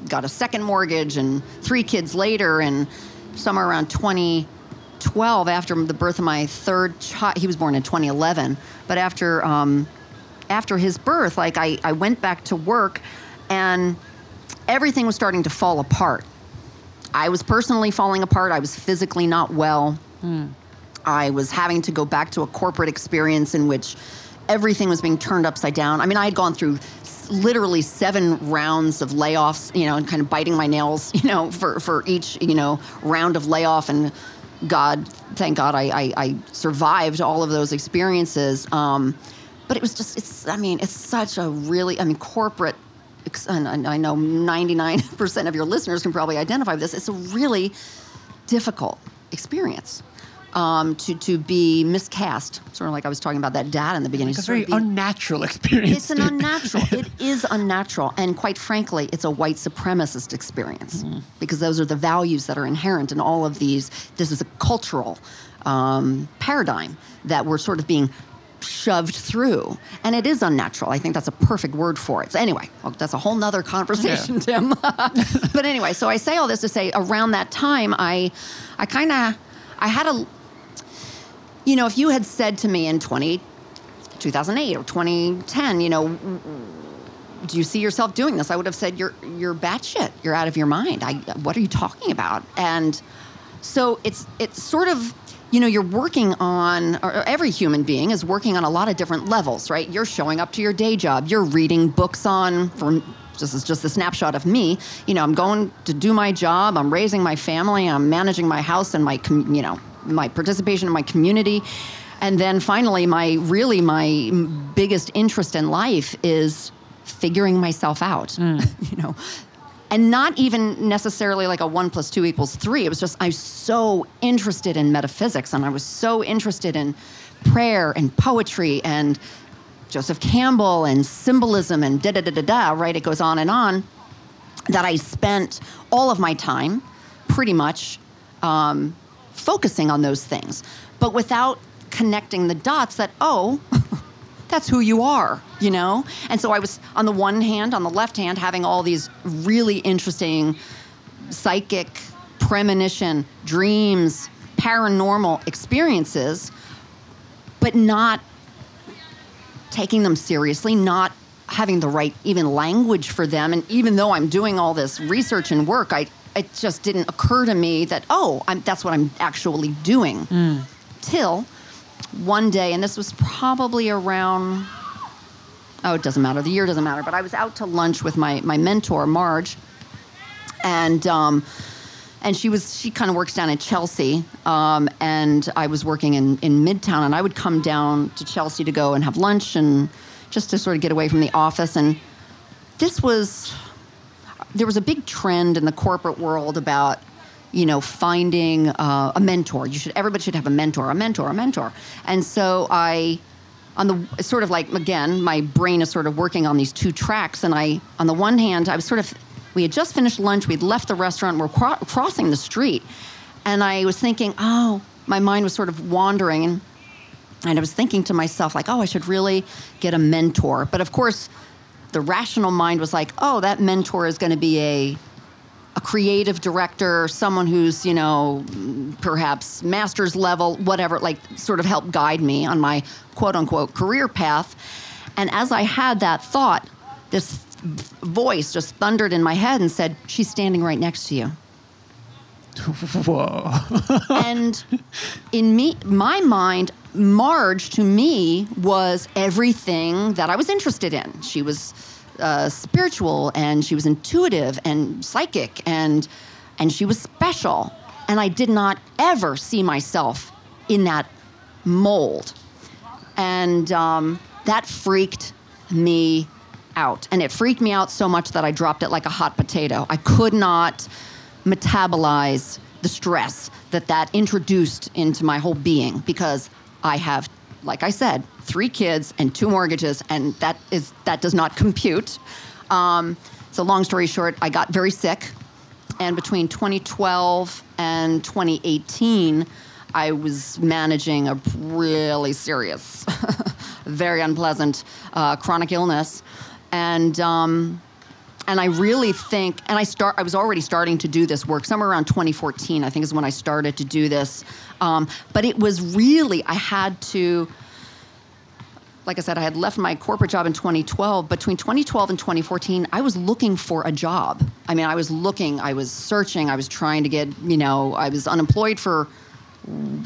got a second mortgage and three kids later. And somewhere around 2012, after the birth of my third child, he was born in 2011. But after um, after his birth, like I, I went back to work and everything was starting to fall apart. I was personally falling apart. I was physically not well. I was having to go back to a corporate experience in which everything was being turned upside down. I mean, I had gone through literally seven rounds of layoffs, you know, and kind of biting my nails, [laughs] you know, for, for each, you know, round of layoff. And God, thank God I, I, I survived all of those experiences. Um, but it was just, it's, I mean, it's such a really, I mean, corporate and I know 99% of your listeners can probably identify with this. It's a really difficult experience um, to to be miscast, sort of like I was talking about that dad in the beginning. It's a very be- unnatural experience. it's an unnatural. it is unnatural, and quite frankly, it's a white supremacist experience because those are the values that are inherent in all of these. This is a cultural um, paradigm that we're sort of being shoved through, and it is unnatural. I think that's a perfect word for it. So anyway, well, that's a whole nother [laughs] conversation, Tim. [laughs] but anyway, so I say all this to say, around that time, I, I kind of, I had a, you know, if you had said to me in 20, 2008 or 2010, you know, do you see yourself doing this? I would have said, you're, you're batshit. You're out of your mind. I, what are you talking about? And so it's, it's sort of, you know, you're working on, or every human being is working on a lot of different levels, right? You're showing up to your day job. You're reading books on, for this is just a snapshot of me. You know, I'm going to do my job. I'm raising my family. I'm managing my house and my, com- you know, my participation in my community. And then finally, my really my biggest interest in life is figuring myself out. Mm. [laughs] you know, and not even necessarily like a one plus two equals three. It was just I was so interested in metaphysics, and I was so interested in prayer and poetry and Joseph Campbell and symbolism and da da da da da. Right, it goes on and on. That I spent all of my time, pretty much, um, focusing on those things, but without connecting the dots. That oh. [laughs] that's who you are, you know? And so I was, on the one hand, on the left hand, having all these really interesting psychic, premonition, dreams, paranormal experiences, but not taking them seriously, not having the right even language for them. And even though I'm doing all this research and work, I, it just didn't occur to me that, oh, I'm, that's what I'm actually doing. Mm. Till one day, and this was probably around oh, it doesn't matter. The year doesn't matter. But I was out to lunch with my my mentor, Marge, and. Um, and she was she kind of works down in Chelsea, um, and I was working in in Midtown, and I would come down to Chelsea to go and have lunch and just to sort of get away from the office. And this was there was a big trend in the corporate world about you know finding uh, a mentor. You should everybody should have a mentor, a mentor, a mentor. And so I on the sort of like again my brain is sort of working on these two tracks. And i on the one hand i was sort of we had just finished lunch. We'd left the restaurant. We're cro- crossing the street. And i was thinking oh my mind was sort of wandering. And, and i was thinking to myself like oh i should really get a mentor. But of course the rational mind was like oh that mentor is going to be a a creative director, someone who's, you know, perhaps master's level, whatever, like sort of help guide me on my quote unquote career path. And as I had that thought, this voice just thundered in my head and said, She's standing right next to you. [laughs] Whoa. [laughs] and in me, my mind, Marge to me was everything that I was interested in. She was uh, spiritual and she was intuitive and psychic and and she was special. And i did not ever see myself in that mold. And um, that freaked me out. And it freaked me out so much that i dropped it like a hot potato. I could not metabolize the stress that that introduced into my whole being because i have like i said three kids and two mortgages, and that is that does not compute. Um, so long story short, I got very sick, and between 2012 and 2018, I was managing a really serious, [laughs] very unpleasant uh, chronic illness, and. Um, and I really think, and I start, I was already starting to do this work somewhere around 2014. I think is when I started to do this. Um, but it was really I had to like I said, I had left my corporate job in 2012. Between 2012 and 2014, I was looking for a job. I mean, I was looking, I was searching, I was trying to get, you know, I was unemployed for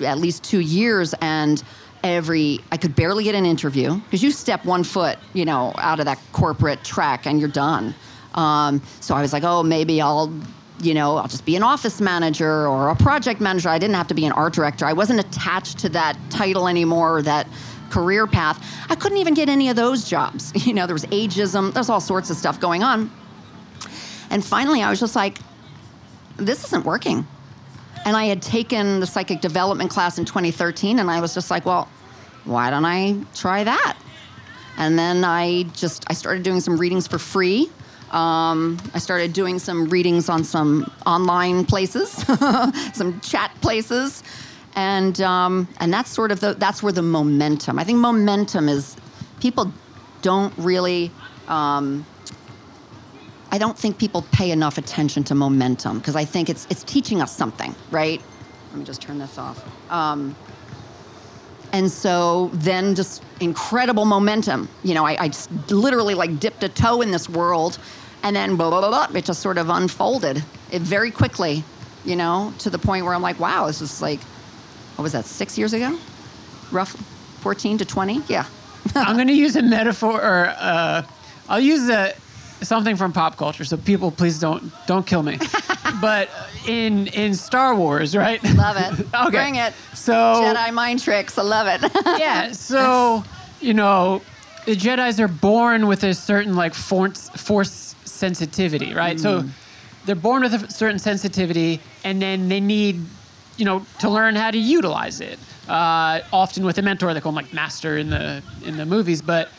at least two years, and every I could barely get an interview because you step one foot, you know, out of that corporate track and you're done. Um, so I was like, oh, maybe I'll you know, I'll just be an office manager or a project manager. I didn't have to be an art director. I wasn't attached to that title anymore, that career path. I couldn't even get any of those jobs. [laughs] You know, there was ageism, there's all sorts of stuff going on. And finally, I was just like, this isn't working. And I had taken the psychic development class in 2013, and I was just like, well, why don't I try that? And then I just I started doing some readings for free. Um, I started doing some readings on some online places, [laughs] some chat places, and um, and that's sort of the that's where the momentum. I think momentum is people don't really. Um, I don't think people pay enough attention to momentum because I think it's it's teaching us something, right? Let me just turn this off. Um, and so then just incredible momentum. You know, I, I literally like dipped a toe in this world, and then blah, blah, blah, blah, it just sort of unfolded it very quickly. You know, to the point where I'm like, wow, this is like what was that, six years ago? Roughly 14 to 20? Yeah. [laughs] I'm going to use a metaphor, or uh, I'll use a, something from pop culture, so people please don't don't kill me. [laughs] but in in Star Wars, right? Love it. [laughs] okay. Bring it. So Jedi mind tricks. I love it. yeah. So you know, the Jedi's are born with a certain like force force sensitivity, right? Mm. So they're born with a certain sensitivity, and then they need you know, to learn how to utilize it. Uh, often with a mentor, they call him like master in the in the movies. But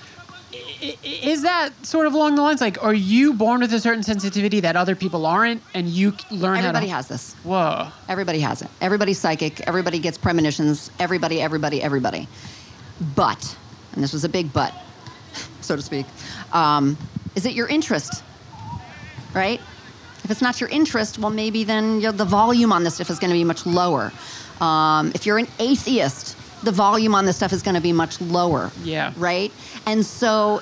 is that sort of along the lines? Like, are you born with a certain sensitivity that other people aren't, and you learn? Everybody how to... Everybody has this. Whoa! Everybody has it. Everybody's psychic. Everybody gets premonitions. Everybody, everybody, everybody. But, and this was a big but, [laughs] so to speak, um, is it your interest? Right? If it's not your interest, well, maybe then you know, the volume on this stuff is going to be much lower. Um, if you're an atheist, the volume on this stuff is going to be much lower. Yeah. Right? And so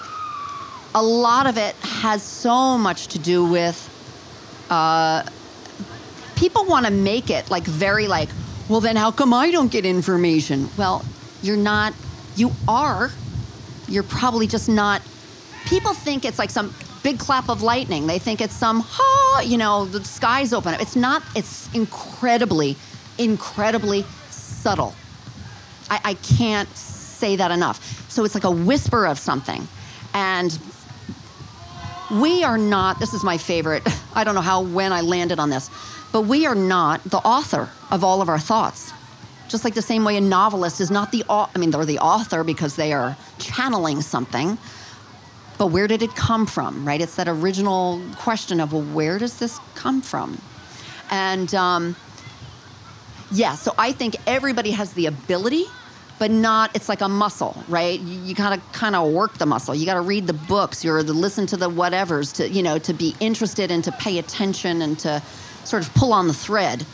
a lot of it has so much to do with uh, people want to make it like very like, well, then how come I don't get information? Well, you're not, you are, you're probably just not people think it's like some big clap of lightning. They think it's some, ha, you know, the skies open up. It's not, it's incredibly, incredibly subtle. I, I can't say that enough. So it's like a whisper of something. And we are not, this is my favorite, [laughs] I don't know how, when I landed on this, but we are not the author of all of our thoughts. Just like the same way a novelist is not the, I mean, they're the author because they are channeling something, but where did it come from, right? It's that original question of, well, where does this come from? And um, yeah, so I think everybody has the ability, but not. It's like a muscle, right? You, you gotta kind of work the muscle. You gotta read the books, or to listen to the whatevers, to you know, to be interested and to pay attention and to sort of pull on the thread.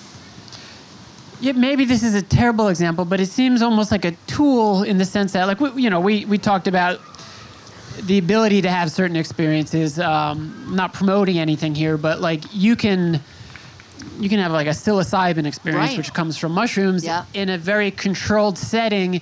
Yeah, maybe this is a terrible example, but it seems almost like a tool in the sense that, like, we, you know, we, we talked about the ability to have certain experiences. Um, not promoting anything here, but like you can you can have like a psilocybin experience, Right. which comes from mushrooms, Yeah. in a very controlled setting,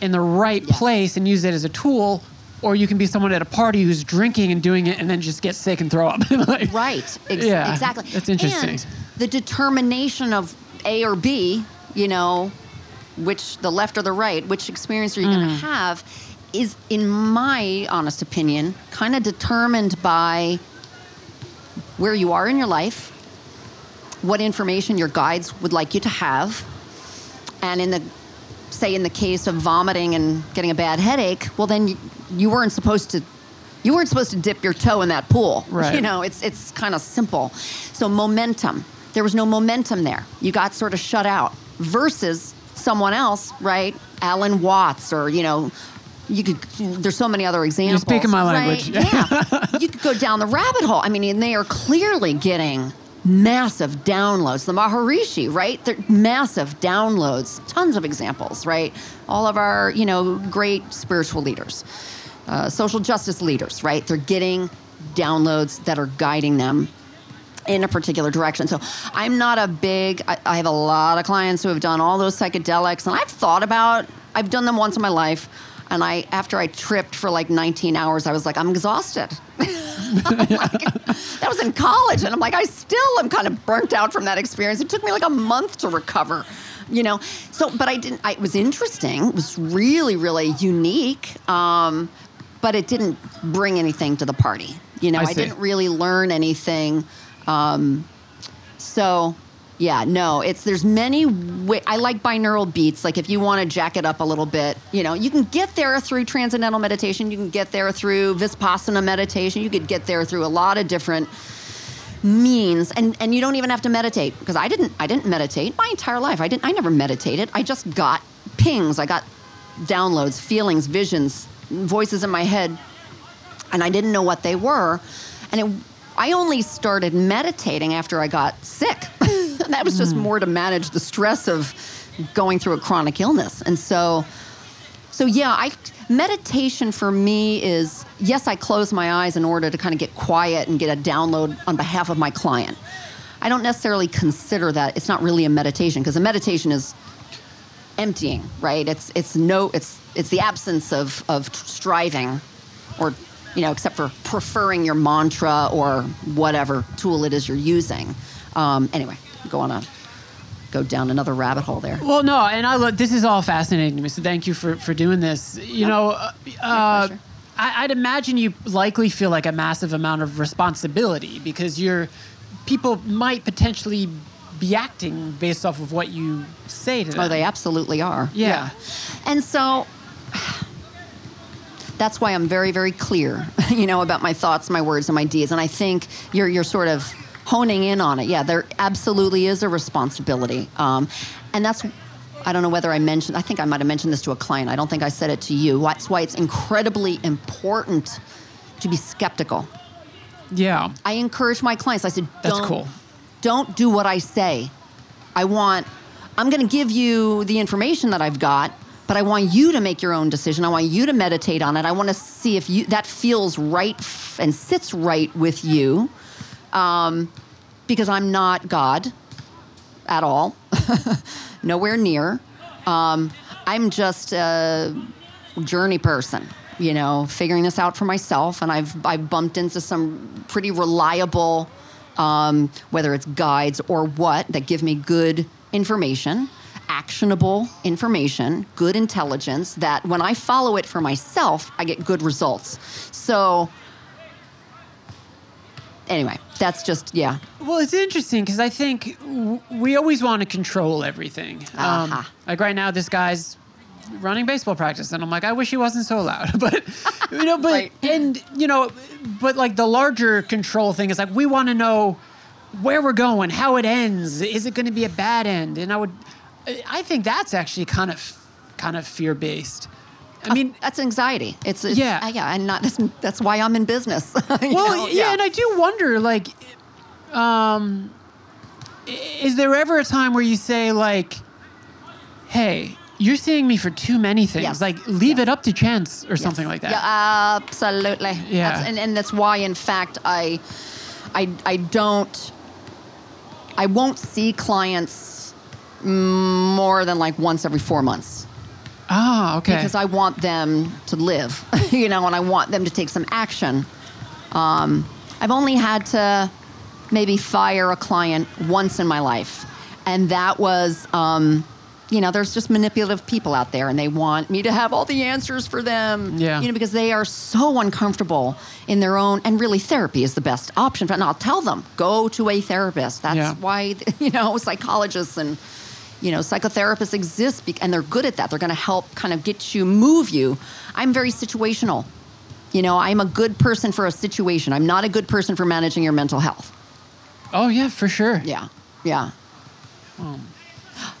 in the right Yes. place, and use it as a tool. Or you can be someone at a party who's drinking and doing it, and then just get sick and throw up. [laughs] Like- Right. Ex- Yeah, Exactly. that's interesting. And the determination of A or B, you know, which the left or the right, which experience are you going to have, is, in my honest opinion, kind of determined by where you are in your life, what information your guides would like you to have, and in the say in the case of vomiting and getting a bad headache, well then you, you weren't supposed to you weren't supposed to dip your toe in that pool. [laughs] Right. You know, it's it's kind of simple. So momentum. There was no momentum there. You got sort of shut out versus someone else, right? Alan Watts or, you know, you could there's so many other examples. You're speaking my right? language. [laughs] Yeah. you could go down the rabbit hole. I mean, and they are clearly getting massive downloads. The Maharishi, right? They're massive downloads. Tons of examples, right? All of our, you know, great spiritual leaders, uh, social justice leaders, right? They're getting downloads that are guiding them in a particular direction. So I'm not a big, I, I have a lot of clients who have done all those psychedelics, and I've thought about, I've done them once in my life. And I, after I tripped for like 19 hours, I was like, I'm exhausted. I'm [laughs] like, that was in college, and I'm like, I still am kind of burnt out from that experience. It took me like a month to recover, you know. So, but I didn't. I, it was interesting. It was really, really unique. Um, but it didn't bring anything to the party. You know, I I, didn't really learn anything. Um, so, yeah, no, it's there's many. Wa- I like binaural beats. Like if you want to jack it up a little bit, you know, you can get there through transcendental meditation. You can get there through vipassana meditation. You could get there through a lot of different means and and you don't even have to meditate because I didn't I didn't meditate my entire life. I didn't I never meditated. I just got pings. I got downloads, feelings, visions, voices in my head and I didn't know what they were. And it, I only started meditating after I got sick. And that was just more to manage the stress of going through a chronic illness. And so so yeah, I meditation for me is yes, I close my eyes in order to kind of get quiet and get a download on behalf of my client. I don't necessarily consider that it's not really a meditation because a meditation is emptying, right? It's it's no it's it's the absence of of striving or you know, except for preferring your mantra or whatever tool it is you're using. Um, anyway, go on a go down another rabbit hole there. Well, no, and I look. This is all fascinating to me. So thank you for for doing this. You know, uh, uh. I, I'd imagine you likely feel like a massive amount of responsibility because you're people might potentially be acting based off of what you say to them. Oh, they absolutely are. Yeah. And so [sighs] that's why I'm very, very clear, [laughs] you know, about my thoughts, my words, and my deeds. And I think you're you're sort of honing in on it. Yeah, there absolutely is a responsibility. Um, and that's I don't know whether I mentioned I think I might have mentioned this to a client. I don't think I said it to you. That's why it's incredibly important to be skeptical. Yeah. I encourage my clients. I said, That's don't, cool. Don't do what I say. I want, I'm going to give you the information that I've got, but I want you to make your own decision. I want you to meditate on it. I want to see if you that feels right f- and sits right with you, um, because I'm not God at all, [laughs] nowhere near. Um, I'm just a journey person. you know, figuring this out for myself, and I've I've bumped into some pretty reliable, um, whether it's guides or what, that give me good information, actionable information, good intelligence. That when I follow it for myself, I get good results. So. Anyway, that's just yeah. Well, it's interesting because I think w- we always want to control everything. Um, Uh-huh. Like right now, this guy's running baseball practice, and I'm like, I wish he wasn't so loud. [laughs] but you know, but Right. and you know, but like the larger control thing is like we want to know where we're going, how it ends. Is it going to be a bad end? And I would, I think that's actually kind of kind of fear based. I mean, that's anxiety. It's, it's Yeah. uh, yeah, and not that's, that's why I'm in business. [laughs] well, know? yeah, and I do wonder, like, um, is there ever a time where you say, like, "Hey, you're seeing me for too many things. Yes. Like, leave Yes. it up to chance or something like that." Yeah, absolutely. Yeah. And, and that's why, in fact, I, I, I don't, I won't see clients more than like once every four months Ah, okay. because I want them to live, [laughs] you know, and I want them to take some action. Um, I've only had to maybe fire a client once in my life, and that was, um, you know, there's just manipulative people out there, and they want me to have all the answers for them. Yeah. You know, because they are so uncomfortable in their own, and really, therapy is the best option. And I'll tell them, go to a therapist. That's Yeah. why, [laughs] you know, psychologists and you know psychotherapists exist and they're good at that. They're going to help kind of get you move you. I'm very situational. You know i'm a good person for a situation. I'm not a good person for managing your mental health. Oh yeah, for sure. yeah yeah.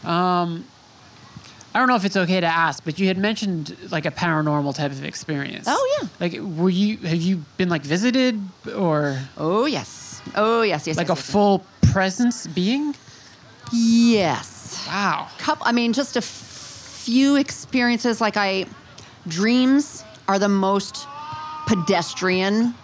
Um, I don't know if it's okay to ask, but you had mentioned like a paranormal type of experience. Oh, yeah. Like, were you have you been like visited or? Oh yes. Oh yes yes like yes, a yes, full presence being? yes Wow. couple i mean just a few experiences. Like i dreams are the most pedestrian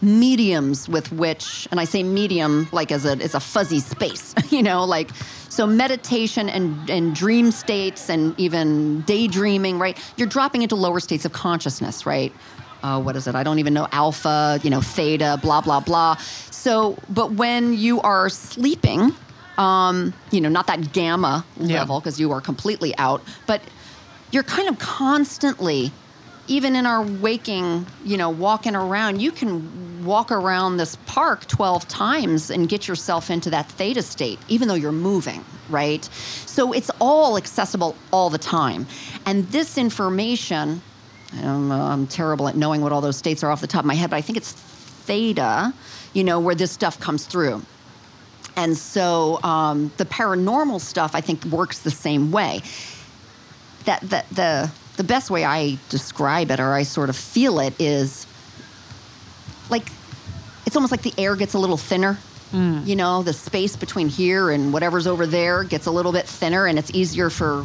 mediums with which and i say medium like as a it's a fuzzy space [laughs] you know like so meditation and and dream states and even daydreaming right? You're dropping into lower states of consciousness right? Uh, what is it? I don't even know alpha you know theta blah blah blah. So but when you are sleeping um, you know not that gamma Yeah. level because you are completely out but you're kind of constantly even in our waking, you know, walking around, you can walk around this park 12 times and get yourself into that theta state, even though you're moving, right? So it's all accessible all the time. And this information, I'm, uh, I'm terrible at knowing what all those states are off the top of my head, but I think it's theta, you know, where this stuff comes through. And so um, the paranormal stuff, I think, works the same way that the, the the best way I describe it or I sort of feel it is like it's almost like the air gets a little thinner. You know, the space between here and whatever's over there gets a little bit thinner, and it's easier for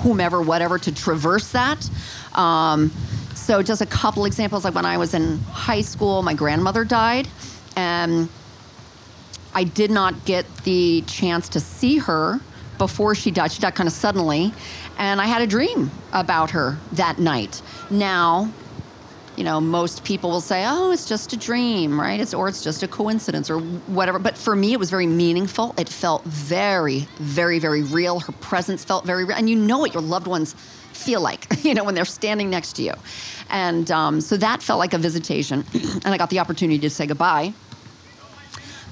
whomever, whatever, to traverse that. Um, so, just a couple examples. Like when I was in high school, my grandmother died, and I did not get the chance to see her before she died. She died kind of suddenly. And I had a dream about her that night. Now, you know, most people will say, oh, it's just a dream, right? It's, or it's just a coincidence or whatever. But for me, it was very meaningful. It felt very, very, very real. Her presence felt very real. And you know what your loved ones feel like, [laughs] you know, when they're standing next to you. And um, so that felt like a visitation. [clears throat] and I got the opportunity to say goodbye.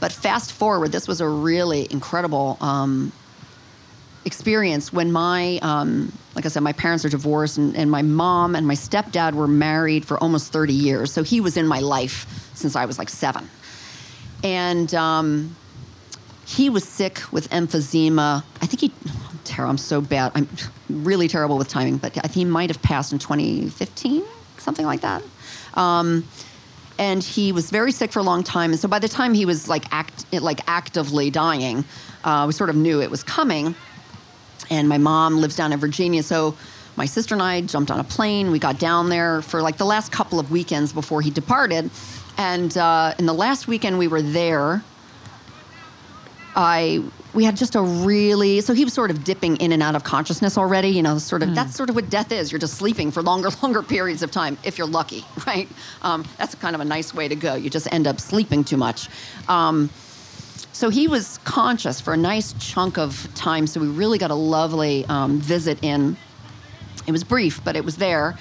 But fast forward, this was a really incredible um, experience when my, um, like I said, my parents are divorced, and, and my mom and my stepdad were married for almost 30 years. So he was in my life since I was like seven. And um, he was sick with emphysema. I think he, terrible, I'm so bad. I'm really terrible with timing, but he might have passed in 2015, something like that. Um, and he was very sick for a long time. And so by the time he was like act, like actively dying, uh, we sort of knew it was coming. And my mom lives down in Virginia, so my sister and I jumped on a plane. We got down there for like the last couple of weekends before he departed. And uh, in the last weekend we were there, I we had just a really so he was sort of dipping in and out of consciousness already. You know, sort of that's sort of what death is. You're just sleeping for longer, [laughs] longer periods of time if you're lucky, [laughs] right? Um, that's kind of a nice way to go. You just end up sleeping too much. Um, so he was conscious for a nice chunk of time. So we really got a lovely um, visit in. It was brief, but it was there.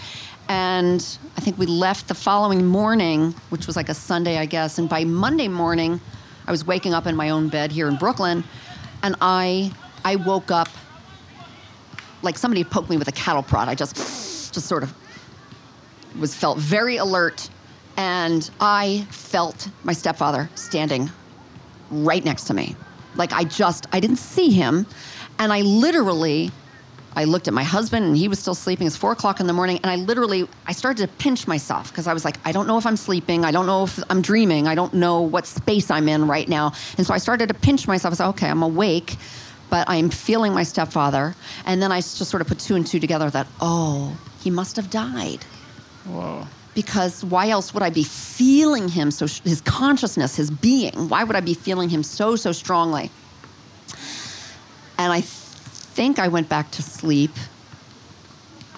And I think we left the following morning, which was like a Sunday, I guess. And by Monday morning, I was waking up in my own bed here in Brooklyn, and I I woke up like somebody poked me with a cattle prod. I just just sort of was felt very alert, and I felt my stepfather standing right next to me. Like I just I didn't see him, and I literally I looked at my husband and he was still sleeping. It's four o'clock in the morning, and I literally I started to pinch myself because I was like, I don't know if I'm sleeping, I don't know if I'm dreaming, I don't know what space I'm in right now. And so I started to pinch myself. I said, okay, I'm awake, but I'm feeling my stepfather. And then I just sort of put two and two together that, oh, he must have died Whoa. because why else would I be feeling him so his consciousness, his being? Why would I be feeling him so so strongly? And I think I went back to sleep.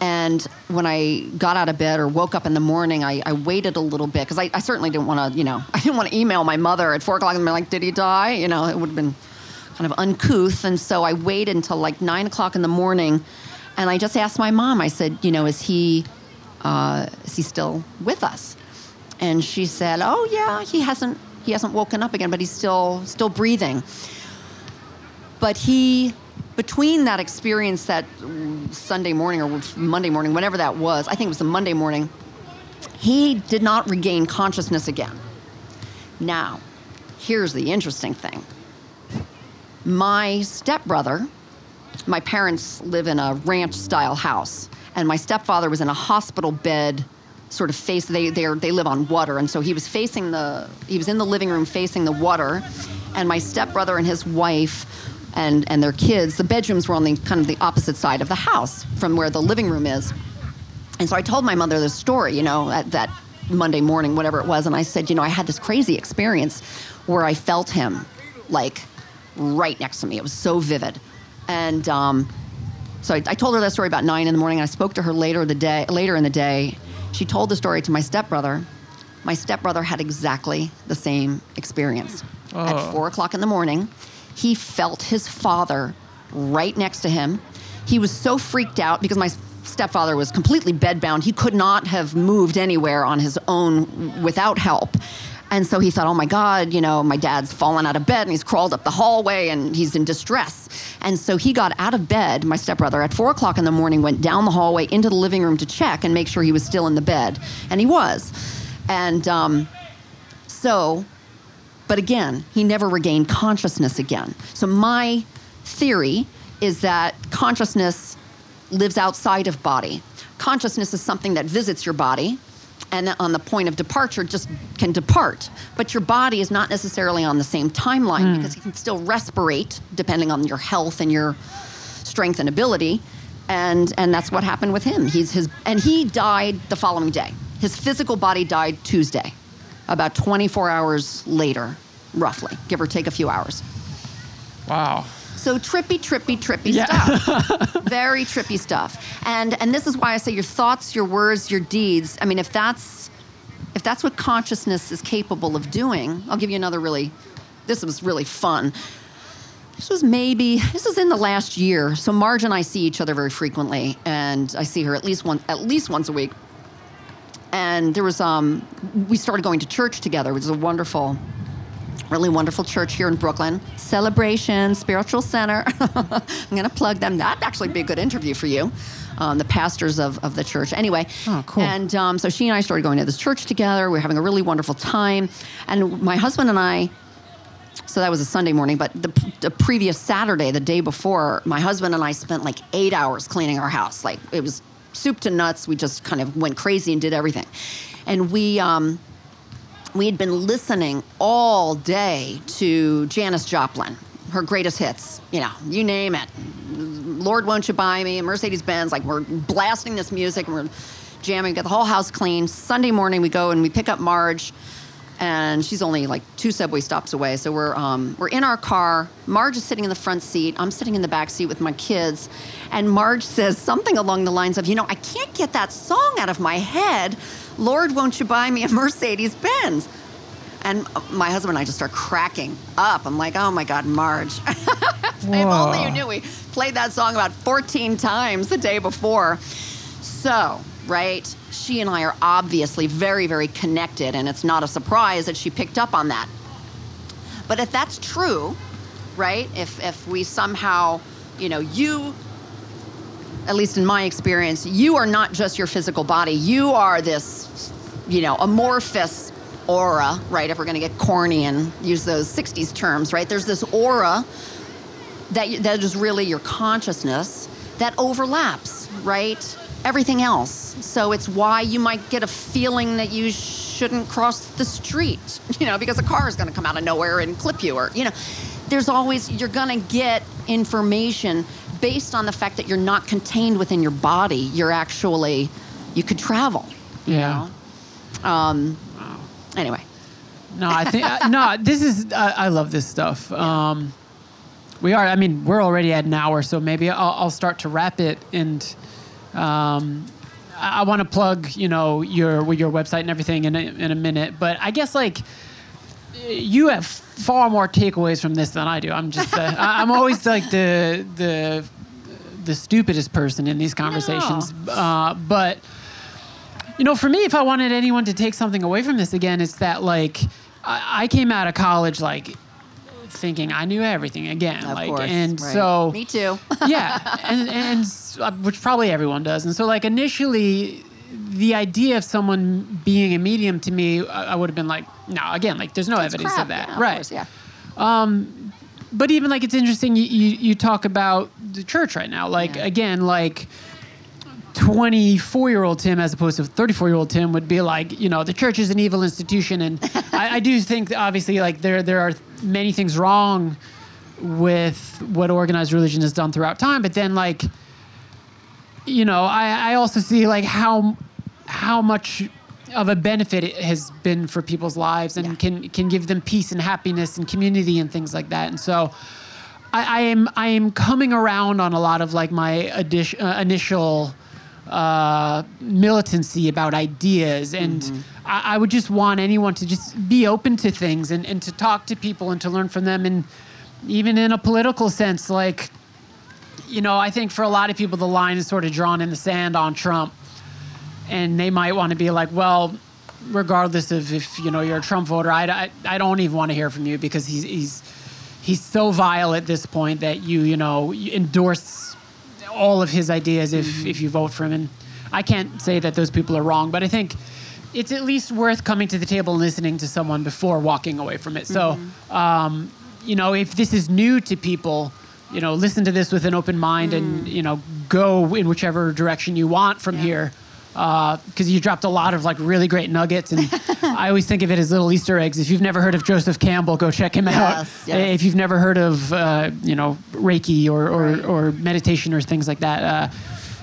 And when I got out of bed or woke up in the morning, I, I waited a little bit because I, I certainly didn't want to, you know, [laughs] I didn't want to email my mother at four o'clock and be like, "Did he die?" You know, it would have been kind of uncouth. And so I waited until like nine o'clock in the morning, and I just asked my mom. I said, "You know, is he uh, is he still with us?" And she said, "Oh yeah, he hasn't he hasn't woken up again, but he's still still breathing." But he, between that experience that Sunday morning or Monday morning, whenever that was, I think it was the Monday morning, he did not regain consciousness again. Now, here's the interesting thing. My stepbrother, my parents live in a ranch style house, and my stepfather was in a hospital bed sort of face they they they live on water and so he was facing the he was in the living room facing the water and my stepbrother and his wife and and their kids the bedrooms were on the kind of the opposite side of the house from where the living room is and so I told my mother the story, you know, at that Monday morning, whatever it was, and I said, you know, I had this crazy experience where I felt him like right next to me. It was so vivid. And um, so I, I told her that story about nine in the morning. I spoke to her later the day later in the day. She told the story to my stepbrother. My stepbrother had exactly the same experience. Oh. At four o'clock in the morning, he felt his father right next to him. He was so freaked out because my stepfather was completely bedbound. He could not have moved anywhere on his own without help. And so he thought, oh my God, you know, my dad's fallen out of bed and he's crawled up the hallway and he's in distress. And so he got out of bed, my stepbrother, at four o'clock in the morning, went down the hallway into the living room to check and make sure he was still in the bed. And he was. And um, so, but again, he never regained consciousness again. So my theory is that consciousness lives outside of body. Consciousness is something that visits your body and on the point of departure just can depart. But your body is not necessarily on the same timeline hmm. because you can still respirate depending on your health and your strength and ability. And and that's what happened with him. He's his and he died the following day. His physical body died Tuesday, about 24 hours later, roughly, give or take a few hours. Wow. So trippy, trippy, trippy Yeah. stuff. [laughs] Very trippy stuff. And and this is why I say your thoughts, your words, your deeds. I mean, if that's if that's what consciousness is capable of doing, I'll give you another really. This was really fun. This was maybe this was in the last year. So Marge and I see each other very frequently, and I see her at least one at least once a week. And there was um, we started going to church together, which is a wonderful really wonderful church here in Brooklyn. Celebration Spiritual Center. [laughs] I'm going to plug them. That'd actually be a good interview for you. Um, the pastors of, of the church. Anyway. Oh, cool. And um, so she and I started going to this church together. We were having a really wonderful time. And my husband and I, so that was a Sunday morning, but the, the previous Saturday, the day before, my husband and I spent like eight hours cleaning our house. Like it was soup to nuts. We just kind of went crazy and did everything. And we, um, we had been listening all day to Janis Joplin, her greatest hits, you know, you name it. Lord, won't you buy me? Mercedes Benz, like we're blasting this music and we're jamming, get the whole house clean. Sunday morning we go and we pick up Marge and she's only like two subway stops away. So we're um, we're in our car. Marge is sitting in the front seat. I'm sitting in the back seat with my kids, and Marge says something along the lines of, "You know, I can't get that song out of my head. Lord, won't you buy me a Mercedes Benz?" And my husband and I just start cracking up. I'm like, "Oh my God, Marge! [laughs] if only you knew we played that song about 14 times the day before." So, right, she and I are obviously very, very connected, and it's not a surprise that she picked up on that. But if that's true, right, if, if we somehow, you know, you, at least in my experience, you are not just your physical body, you are this, you know, amorphous aura, right, if we're going to get corny and use those 60s terms, right? There's this aura that that is really your consciousness that overlaps, right? Everything else. So it's why you might get a feeling that you shouldn't cross the street, [laughs] you know, because a car is going to come out of nowhere and clip you, or you know, there's always you're going to get information based on the fact that you're not contained within your body. You're actually you could travel. you Yeah. know? Um. Anyway. No, I think uh, no. [laughs] This is I, I love this stuff. Um, we are. I mean, we're already at an hour, so maybe I'll, I'll start to wrap it. And um, I, I want to plug, you know, your your website and everything in a, in a minute. But I guess like you have far more takeaways from this than I do. I'm just. Uh, I'm always like the the the stupidest person in these conversations. Uh, but you know, for me, if I wanted anyone to take something away from this again, it's that like I, I came out of college like thinking I knew everything again, Of like, course. and right. so Me too. [laughs] yeah, and, and uh, which probably everyone does, and so like initially. The idea of someone being a medium to me, I I would have been like, no, again, like there's no It's evidence crap. of that, Yeah, right? course, yeah. but even like it's interesting you, you, you talk about the church right now like Yeah. again like 24 year old tim as opposed to 34 year old tim would be like you know the church is an evil institution and [laughs] I, I do think obviously like there there are many things wrong with what organized religion has done throughout time but then like you know i, I also see like how how much of a benefit it has been for people's lives and Yeah. can can give them peace and happiness and community and things like that and so I, I am I am coming around on a lot of like my addition, uh, initial uh, militancy about ideas, and I, I would just want anyone to just be open to things and, and to talk to people and to learn from them, and even in a political sense, like you know, I think for a lot of people the line is sort of drawn in the sand on Trump, and they might want to be like, well. Regardless of if you know you're a Trump voter, I, I, I don't even want to hear from you because he's he's he's so vile at this point that you you know you endorse all of his ideas if Mm-hmm. if you vote for him and i can't say that those people are wrong but i think it's at least worth coming to the table and listening to someone before walking away from it so Mm-hmm. um, you know if this is new to people you know listen to this with an open mind Mm. and you know go in whichever direction you want from here because you dropped a lot of like really great nuggets and [laughs] i always think of it as little easter eggs if you've never heard of joseph campbell go check him out Yes, yes. if you've never heard of uh, you know reiki or or, Right. or meditation or things like that uh,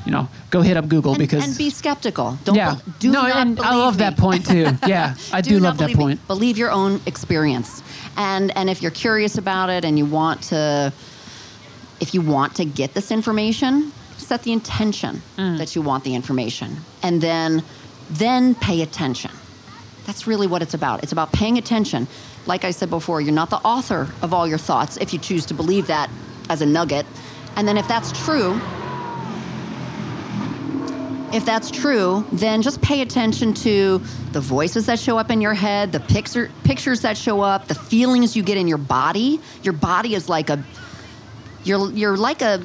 you know go hit up google And, because and be skeptical. Don't yeah be- do no and i love me. that point too [laughs] yeah i do, not love that believe me. point Believe your own experience, and and if you're curious about it and you want to, if you want to get this information, set the intention Mm. that you want the information, and then then pay attention. That's really what it's about. It's about paying attention. Like I said before, you're not the author of all your thoughts if you choose to believe that as a nugget. And then if that's true, if that's true, then just pay attention to the voices that show up in your head, the picture, pictures that show up, the feelings you get in your body. Your body is like a you're you're like a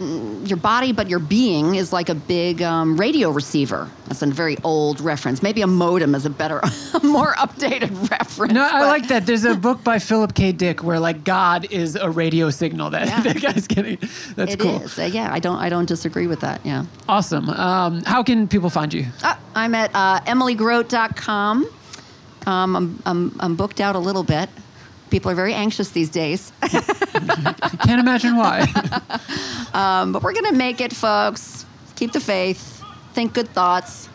your body, but your being is like a big um, radio receiver. That's a very old reference. Maybe a modem is a better, [laughs] more updated reference. no, I but- like that. There's a book by Philip K. Dick where like God is a radio signal that Yeah. [laughs] that guy's getting. That's It cool. is. Uh, yeah, I don't I don't disagree with that. Yeah. Awesome. Um, how can people find you? Ah, I'm at uh, emilygrote.com. Um, I'm, I'm, I'm booked out a little bit. People are very anxious these days. [laughs] Can't imagine why. Um, but we're going to make it, folks. Keep the faith. Think good thoughts.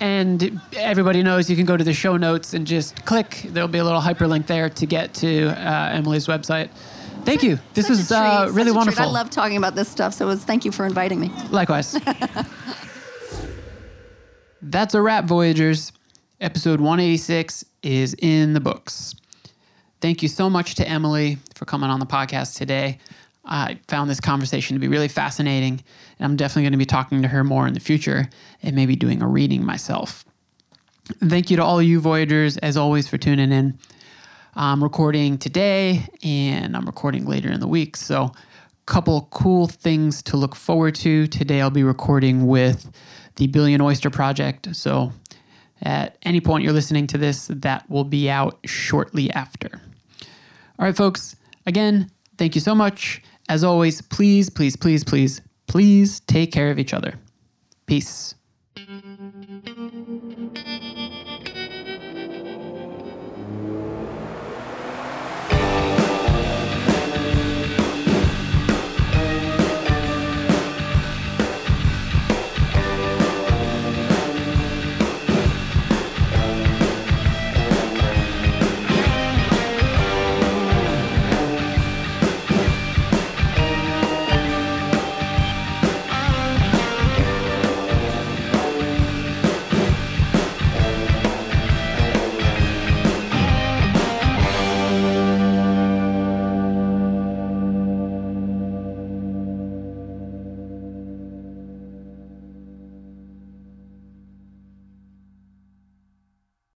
And everybody knows you can go to the show notes and just click. There'll be a little hyperlink there to get to uh, Emily's website. Thank you. This Such was uh, really wonderful. I love talking about this stuff, so it was, thank you for inviting me. Likewise. [laughs] That's a wrap, Voyagers. Episode 186 is in the books. Thank you so much to Emily for coming on the podcast today. I found this conversation to be really fascinating, and I'm definitely going to be talking to her more in the future and maybe doing a reading myself. Thank you to all you Voyagers, as always, for tuning in. I'm recording today and I'm recording later in the week. So, a couple cool things to look forward to. Today, I'll be recording with the Billion Oyster Project. So, at any point you're listening to this, that will be out shortly after. All right, folks, again, thank you so much. As always, please, please, please, please, please take care of each other. Peace.